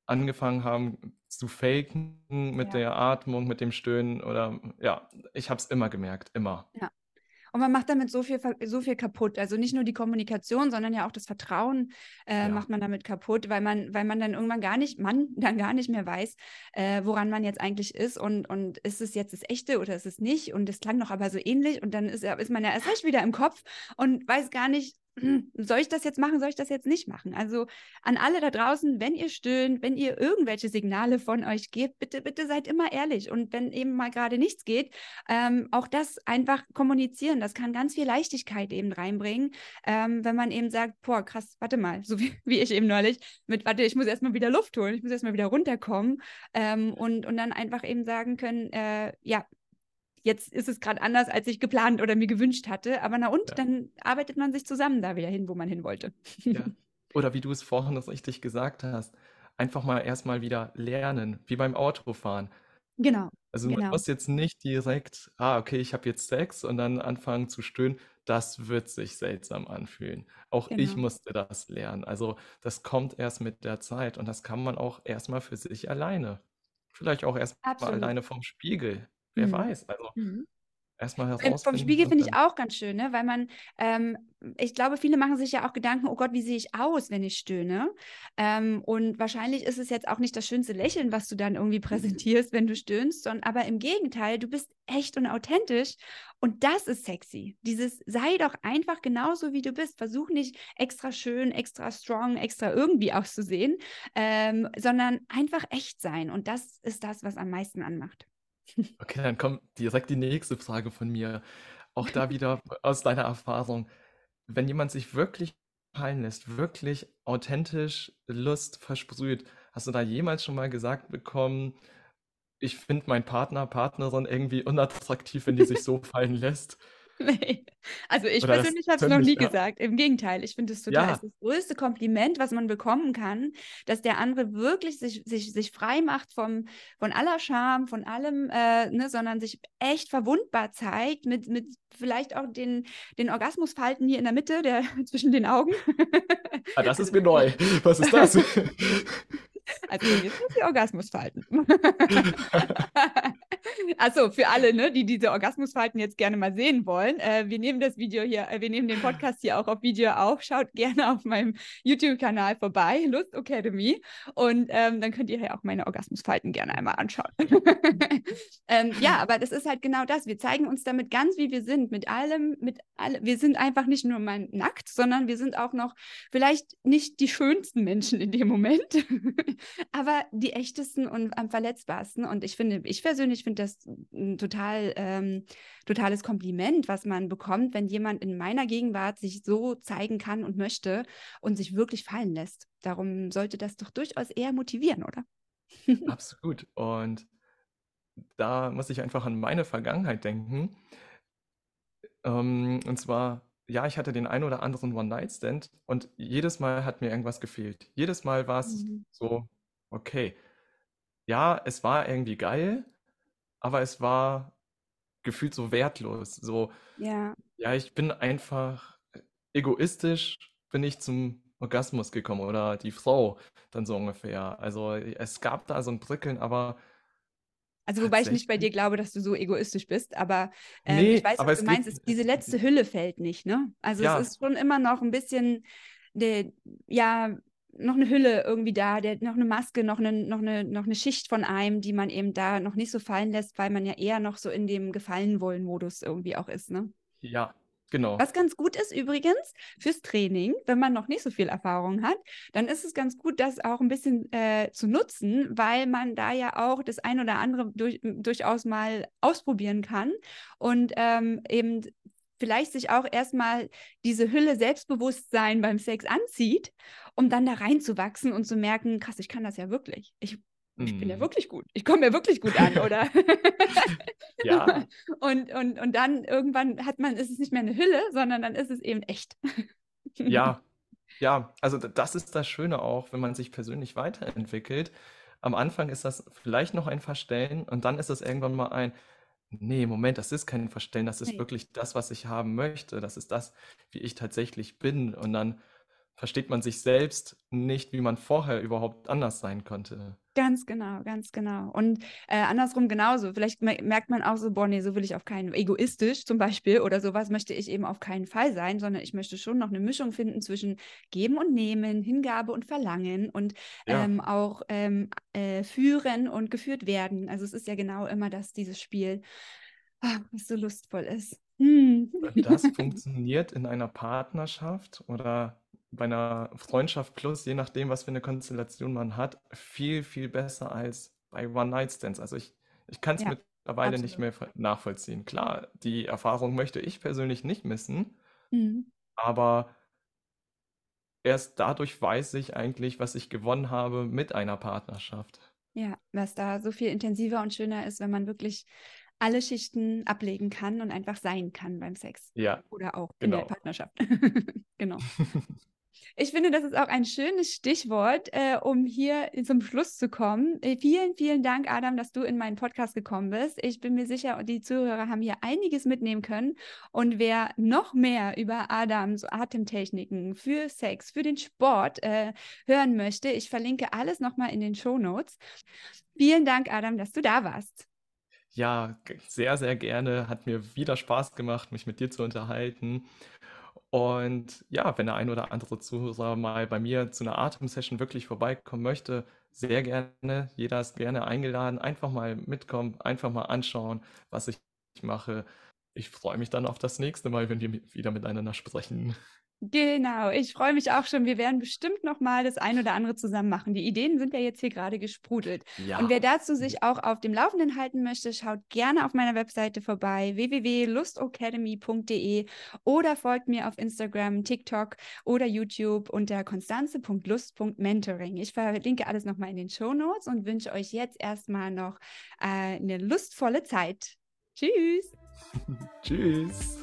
angefangen haben zu faken mit ja. der Atmung, mit dem Stöhnen oder ja, ich habe es immer gemerkt, immer. Ja. Und man macht damit so viel, so viel kaputt. Also nicht nur die Kommunikation, sondern ja auch das Vertrauen äh, ja. macht man damit kaputt, weil man, weil man dann irgendwann gar nicht, man dann gar nicht mehr weiß, äh, woran man jetzt eigentlich ist und, und ist es jetzt das Echte oder ist es nicht? Und es klang doch aber so ähnlich und dann ist, ist man ja erst recht wieder im Kopf und weiß gar nicht, soll ich das jetzt machen, soll ich das jetzt nicht machen? Also an alle da draußen, wenn ihr stöhnt, wenn ihr irgendwelche Signale von euch gebt, bitte, bitte seid immer ehrlich. Und wenn eben mal gerade nichts geht, ähm, auch das einfach kommunizieren. Das kann ganz viel Leichtigkeit eben reinbringen, ähm, wenn man eben sagt, boah, krass, warte mal, so wie, wie ich eben neulich mit, warte, ich muss erstmal wieder Luft holen, ich muss erstmal wieder runterkommen ähm, und, und dann einfach eben sagen können, äh, ja, jetzt ist es gerade anders, als ich geplant oder mir gewünscht hatte. Aber na und, ja. dann arbeitet man sich zusammen da wieder hin, wo man hin wollte. Ja. Oder wie du es vorhin das richtig gesagt hast, einfach mal erstmal wieder lernen, wie beim Autofahren. Genau, Also man genau. muss jetzt nicht direkt, ah, okay, ich habe jetzt Sex und dann anfangen zu stöhnen. Das wird sich seltsam anfühlen. Auch ich Genau. musste das lernen. Also das kommt erst mit der Zeit und das kann man auch erstmal für sich alleine. Vielleicht auch erstmal alleine vorm Spiegel. Wer Mhm. weiß. Also Mhm. erstmal Ähm, vom Spiegel finde ich auch ganz schön, ne? Weil man, ähm, ich glaube, viele machen sich ja auch Gedanken, oh Gott, wie sehe ich aus, wenn ich stöhne? Ähm, und wahrscheinlich ist es jetzt auch nicht das schönste Lächeln, was du dann irgendwie präsentierst, wenn du stöhnst, sondern aber im Gegenteil, du bist echt und authentisch und das ist sexy. Dieses sei doch einfach genauso, wie du bist. Versuch nicht extra schön, extra strong, extra irgendwie auszusehen, ähm, sondern einfach echt sein. Und das ist das, was am meisten anmacht. Okay, dann kommt direkt die nächste Frage von mir. Auch da wieder aus deiner Erfahrung. Wenn jemand sich wirklich fallen lässt, wirklich authentisch Lust versprüht, hast du da jemals schon mal gesagt bekommen, ich finde meinen Partner, Partnerin irgendwie unattraktiv, wenn die sich so fallen lässt? Nee. Also ich Oder persönlich habe es noch nie ja. gesagt. Im Gegenteil, ich finde es total, Ja, ist das größte Kompliment, was man bekommen kann, dass der andere wirklich sich, sich, sich frei macht vom, von aller Scham, von allem, äh, ne, sondern sich echt verwundbar zeigt, mit, mit vielleicht auch den, den Orgasmusfalten hier in der Mitte, der zwischen den Augen. ah, das ist mir neu. Was ist das? Also jetzt sind die Orgasmusfalten. Achso, für alle, ne, die diese Orgasmusfalten jetzt gerne mal sehen wollen. Äh, wir nehmen das Video hier, äh, wir nehmen den Podcast hier auch auf Video auf. Schaut gerne auf meinem YouTube-Kanal vorbei, Lust Academy. Und ähm, dann könnt ihr ja auch meine Orgasmusfalten gerne einmal anschauen. ähm, ja, aber das ist halt genau das. Wir zeigen uns damit ganz, wie wir sind, mit allem, mit allem. Wir sind einfach nicht nur mal nackt, sondern wir sind auch noch vielleicht nicht die schönsten Menschen in dem Moment, aber die echtesten und am verletzbarsten. Und ich finde, ich persönlich finde das ein total ähm, totales Kompliment, was man bekommt, wenn jemand in meiner Gegenwart sich so zeigen kann und möchte und sich wirklich fallen lässt. Darum sollte das doch durchaus eher motivieren, oder? Absolut. Und da muss ich einfach an meine Vergangenheit denken. Ähm, und zwar, ja, ich hatte den einen oder anderen One-Night-Stand und jedes Mal hat mir irgendwas gefehlt. Jedes Mal war es Mhm. so, okay, ja, es war irgendwie geil, aber es war gefühlt so wertlos. So, Ja, ja, ich bin einfach egoistisch, bin ich zum Orgasmus gekommen oder die Frau dann so ungefähr. Also es gab da so ein Prickeln, aber Also wobei ich nicht bei dir glaube, dass du so egoistisch bist, aber ich nee, weiß, aber was du es meinst. Es, diese letzte Hülle fällt nicht, ne? Also es ja, ist schon immer noch ein bisschen, de, ja, noch eine Hülle irgendwie da, der, noch eine Maske, noch eine, noch, eine, noch eine Schicht von einem, die man eben da noch nicht so fallen lässt, weil man ja eher noch so in dem Gefallen-wollen-Modus irgendwie auch ist, ne? ja, genau. Was ganz gut ist übrigens fürs Training, wenn man noch nicht so viel Erfahrung hat, dann ist es ganz gut, das auch ein bisschen äh, zu nutzen, weil man da ja auch das ein oder andere durch, durchaus mal ausprobieren kann und ähm, eben vielleicht sich auch erstmal diese Hülle Selbstbewusstsein beim Sex anzieht, um dann da reinzuwachsen und zu merken, krass, ich kann das ja wirklich. Ich, ich bin ja Mhm. wirklich gut. Ich komme ja wirklich gut an, oder? Ja, und, und, und dann irgendwann hat man, ist es nicht mehr eine Hülle, sondern dann ist es eben echt. ja, ja. Also das ist das Schöne auch, wenn man sich persönlich weiterentwickelt. Am Anfang ist das vielleicht noch ein Verstellen und dann ist es irgendwann mal ein, nee, Moment, das ist kein Verstellen, das ist Nee. wirklich das, was ich haben möchte. Das ist das, wie ich tatsächlich bin. Und dann versteht man sich selbst nicht, wie man vorher überhaupt anders sein konnte. Ganz genau, ganz genau. Und äh, andersrum genauso. Vielleicht me- merkt man auch so, boah, nee, so will ich auf keinen, egoistisch zum Beispiel oder sowas möchte ich eben auf keinen Fall sein, sondern ich möchte schon noch eine Mischung finden zwischen Geben und Nehmen, Hingabe und Verlangen und Ja, ähm, auch ähm, äh, führen und geführt werden. Also es ist ja genau immer das, dieses Spiel, ah, was so lustvoll ist. Hm. und das funktioniert in einer Partnerschaft oder bei einer Freundschaft plus, je nachdem, was für eine Konstellation man hat, viel, viel besser als bei One-Night-Stands. Also ich, ich kann es Ja, mittlerweile nicht absolut. mehr ver- nachvollziehen. Klar, die Erfahrung möchte ich persönlich nicht missen, Mhm. aber erst dadurch weiß ich eigentlich, was ich gewonnen habe mit einer Partnerschaft. Ja, was da so viel intensiver und schöner ist, wenn man wirklich alle Schichten ablegen kann und einfach sein kann beim Sex Ja, oder auch in der genau. Partnerschaft. Genau. ich finde, das ist auch ein schönes Stichwort, äh, um hier zum Schluss zu kommen. Äh, vielen, vielen Dank, Adam, dass du in meinen Podcast gekommen bist. Ich bin mir sicher, die Zuhörer haben hier einiges mitnehmen können. Und wer noch mehr über Adams Atemtechniken für Sex, für den Sport äh, hören möchte, ich verlinke alles nochmal in den Show Notes. Vielen Dank, Adam, dass du da warst. Ja, sehr, sehr gerne. Hat mir wieder Spaß gemacht, mich mit dir zu unterhalten. Und ja, wenn der ein oder andere Zuhörer mal bei mir zu einer Atemsession wirklich vorbeikommen möchte, sehr gerne. Jeder ist gerne eingeladen. Einfach mal mitkommen, einfach mal anschauen, was ich mache. Ich freue mich dann auf das nächste Mal, wenn wir wieder miteinander sprechen. Genau, ich freue mich auch schon. Wir werden bestimmt noch mal das ein oder andere zusammen machen. Die Ideen sind ja jetzt hier gerade gesprudelt. Ja. Und wer dazu sich auch auf dem Laufenden halten möchte, schaut gerne auf meiner Webseite vorbei www.lustacademy.de oder folgt mir auf Instagram, TikTok oder YouTube unter konstanze.lust.mentoring. Ich verlinke alles noch mal in den Show Notes und wünsche euch jetzt erstmal noch äh, eine lustvolle Zeit. Tschüss. Tschüss.